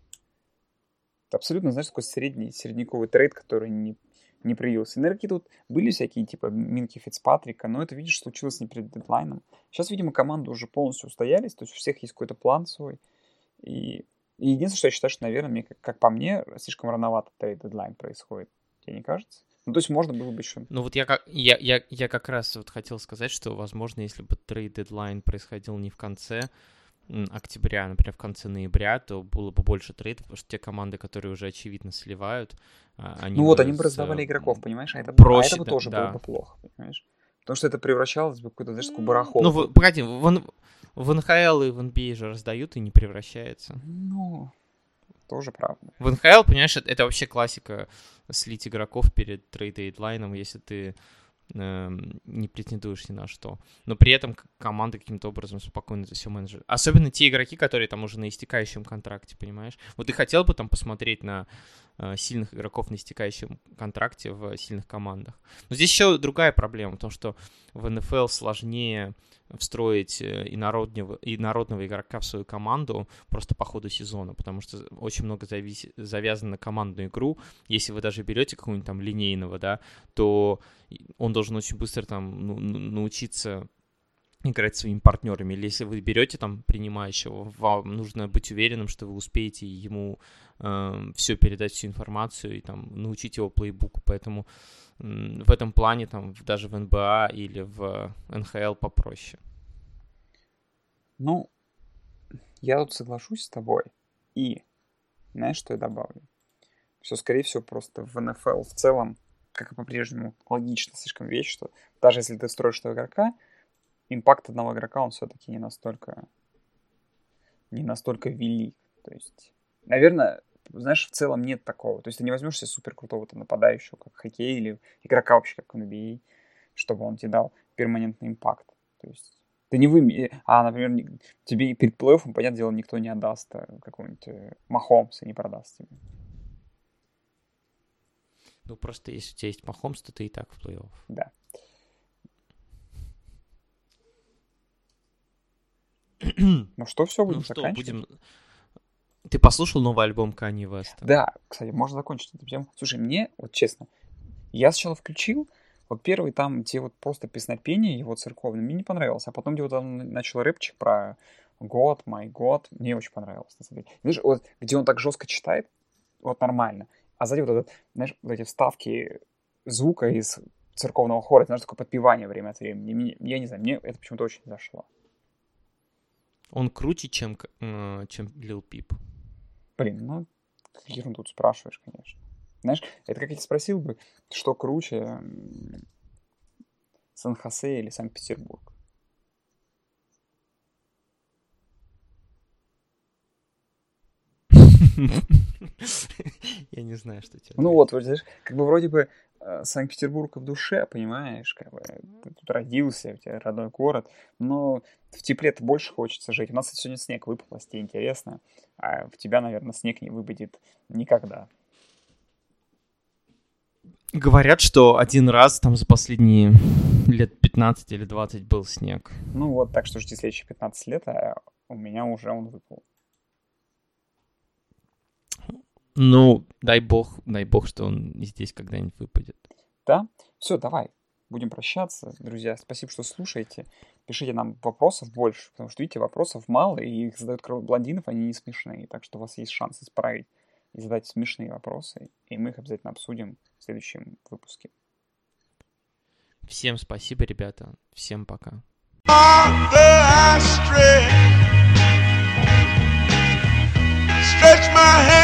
это абсолютно, знаешь, такой средний, средниковый трейд, который не, не проявился. Наверное, какие-то вот были всякие, типа, Минки Фицпатрика, но это, видишь, случилось не перед дедлайном. Сейчас, видимо, команды уже полностью устоялись, то есть у всех есть какой-то план свой. И, и единственное, что я считаю, что, наверное, мне, как, как по мне, слишком рановато трейд дедлайн происходит. Тебе не кажется? Ну, то есть можно было бы еще... Ну вот я как, я, я, я как раз вот хотел сказать, что, возможно, если бы трейд дедлайн происходил не в конце, октября, например, в конце ноября, то было бы больше трейдов, потому что те команды, которые уже очевидно сливают, а, они Ну вот, они бы раздавали э, игроков, понимаешь? А это, проще, а это бы да, тоже да. было бы плохо, понимаешь? Потому что это превращалось бы в какую-то, знаешь, такую барахолку. Ну, в- погоди, в, в НХЛ и в NBA же раздают и не превращается. Ну, тоже правда. В НХЛ, понимаешь, это, вообще классика слить игроков перед трейд-дедлайном, если ты эм, не претендуешь ни на что. Но при этом команда каким-то образом спокойно это все менеджирует. Особенно те игроки, которые там уже на истекающем контракте, понимаешь? Вот ты хотел бы там посмотреть на сильных игроков на истекающем контракте в сильных командах. Но здесь еще другая проблема, то что в НФЛ сложнее встроить э, инороднего, инородного игрока в свою команду просто по ходу сезона, потому что очень много завис- завязано на командную игру. Если вы даже берете какого-нибудь там линейного, да, то он должен очень быстро там ну, научиться играть своими партнерами. Или если вы берете там принимающего, вам нужно быть уверенным, что вы успеете ему все передать, всю информацию и там научить его плейбуку. Поэтому м, в этом плане там даже в НБА или в НХЛ попроще. Ну, я тут соглашусь с тобой. И, знаешь, что я добавлю? Что, скорее всего, просто в НФЛ в целом, как и по-прежнему, логично слишком вещь, что даже если ты строишь этого игрока, импакт одного игрока, он все-таки не настолько не настолько велик. То есть, наверное, знаешь, в целом нет такого. То есть ты не возьмешь себе супер крутого там, нападающего, как в хоккее, или игрока вообще, как в NBA, чтобы он тебе дал перманентный импакт. То есть ты не выми... А, например, тебе перед плей-оффом, понятное дело, никто не отдаст э, какого-нибудь э, Махомса, не продаст тебе. Ну, просто если у тебя есть Махомс, то ты и так в плей-офф. Да. Ну что, все, будем Ну что, заканчивать? будем... Ты послушал новый альбом Kanye West? Да, кстати, можно закончить эту тему. Слушай, мне, вот честно, я сначала включил, вот первый там, где вот просто песнопение его церковное, мне не понравилось, а потом, где вот он начал рэпчик про год, мой год, мне очень понравилось, на самом деле. Знаешь, вот где он так жестко читает, вот нормально, а сзади вот этот, знаешь, вот эти вставки звука из церковного хора, знаешь, такое подпевание время от времени. Мне- я не знаю, мне это почему-то очень зашло. Он круче, чем, э, чем Lil Peep. Блин, ну, ерунду тут спрашиваешь, конечно. Знаешь, это как я тебя спросил бы, что круче, Сан-Хосе или Санкт-Петербург? Я не знаю, что тебе Ну вот, вот, знаешь, как бы вроде бы Санкт-Петербург в душе, понимаешь, как бы ты тут родился, у тебя родной город, но в тепле-то больше хочется жить. У нас сегодня снег выпал, если тебе интересно, а в тебя, наверное, снег не выпадет никогда. Говорят, что один раз там за последние лет 15 или 20 был снег. Ну вот, так что жди следующие 15 лет, а у меня уже он выпал. Ну, дай бог, дай бог, что он и здесь когда-нибудь выпадет. Да? Все, давай. Будем прощаться, друзья. Спасибо, что слушаете. Пишите нам вопросов больше, потому что, видите, вопросов мало, и их задают кроме блондинов, они не смешные. Так что у вас есть шанс исправить и задать смешные вопросы, и мы их обязательно обсудим в следующем выпуске. Всем спасибо, ребята. Всем пока. Stretch my you.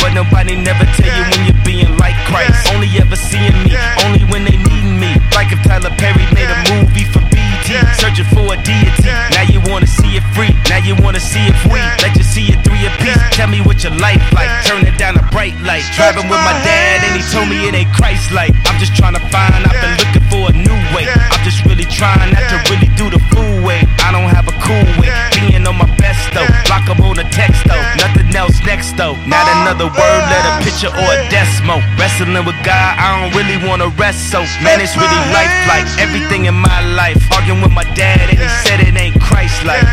But nobody never tell you when you're being like Christ. Only ever seeing me, only when they needing me. Like if Tyler Perry made a movie for BT, searching for a deity. Now you wanna see it free, now you wanna see if we let you see it three apiece. Tell me what your life like, turn it down a bright light. Driving with my dad and he told me it ain't Christ like. I'm just trying to find, I've been looking for a new way. I'm really trying not to really do the fool way. I don't have a cool way, being on my best though. Block 'em on the text though, nothing else next though. Not another word, let a picture or a desmo. Wrestling with God, I don't really wanna rest so. Man, it's really life like everything in my life. Arguing with my dad and he said it ain't Christ like.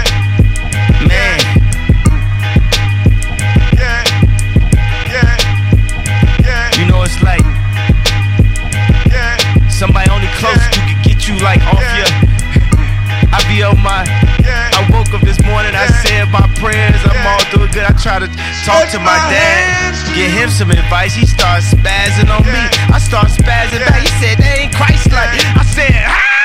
you like off yeah. I be on my. Yeah. I woke up this morning, yeah. I said my prayers. I'm all doing good. I try to talk Touch to my, my dad, give him some advice. He starts spazzing on me. I start spazzing back. He said, that ain't Christ like. I said, ah!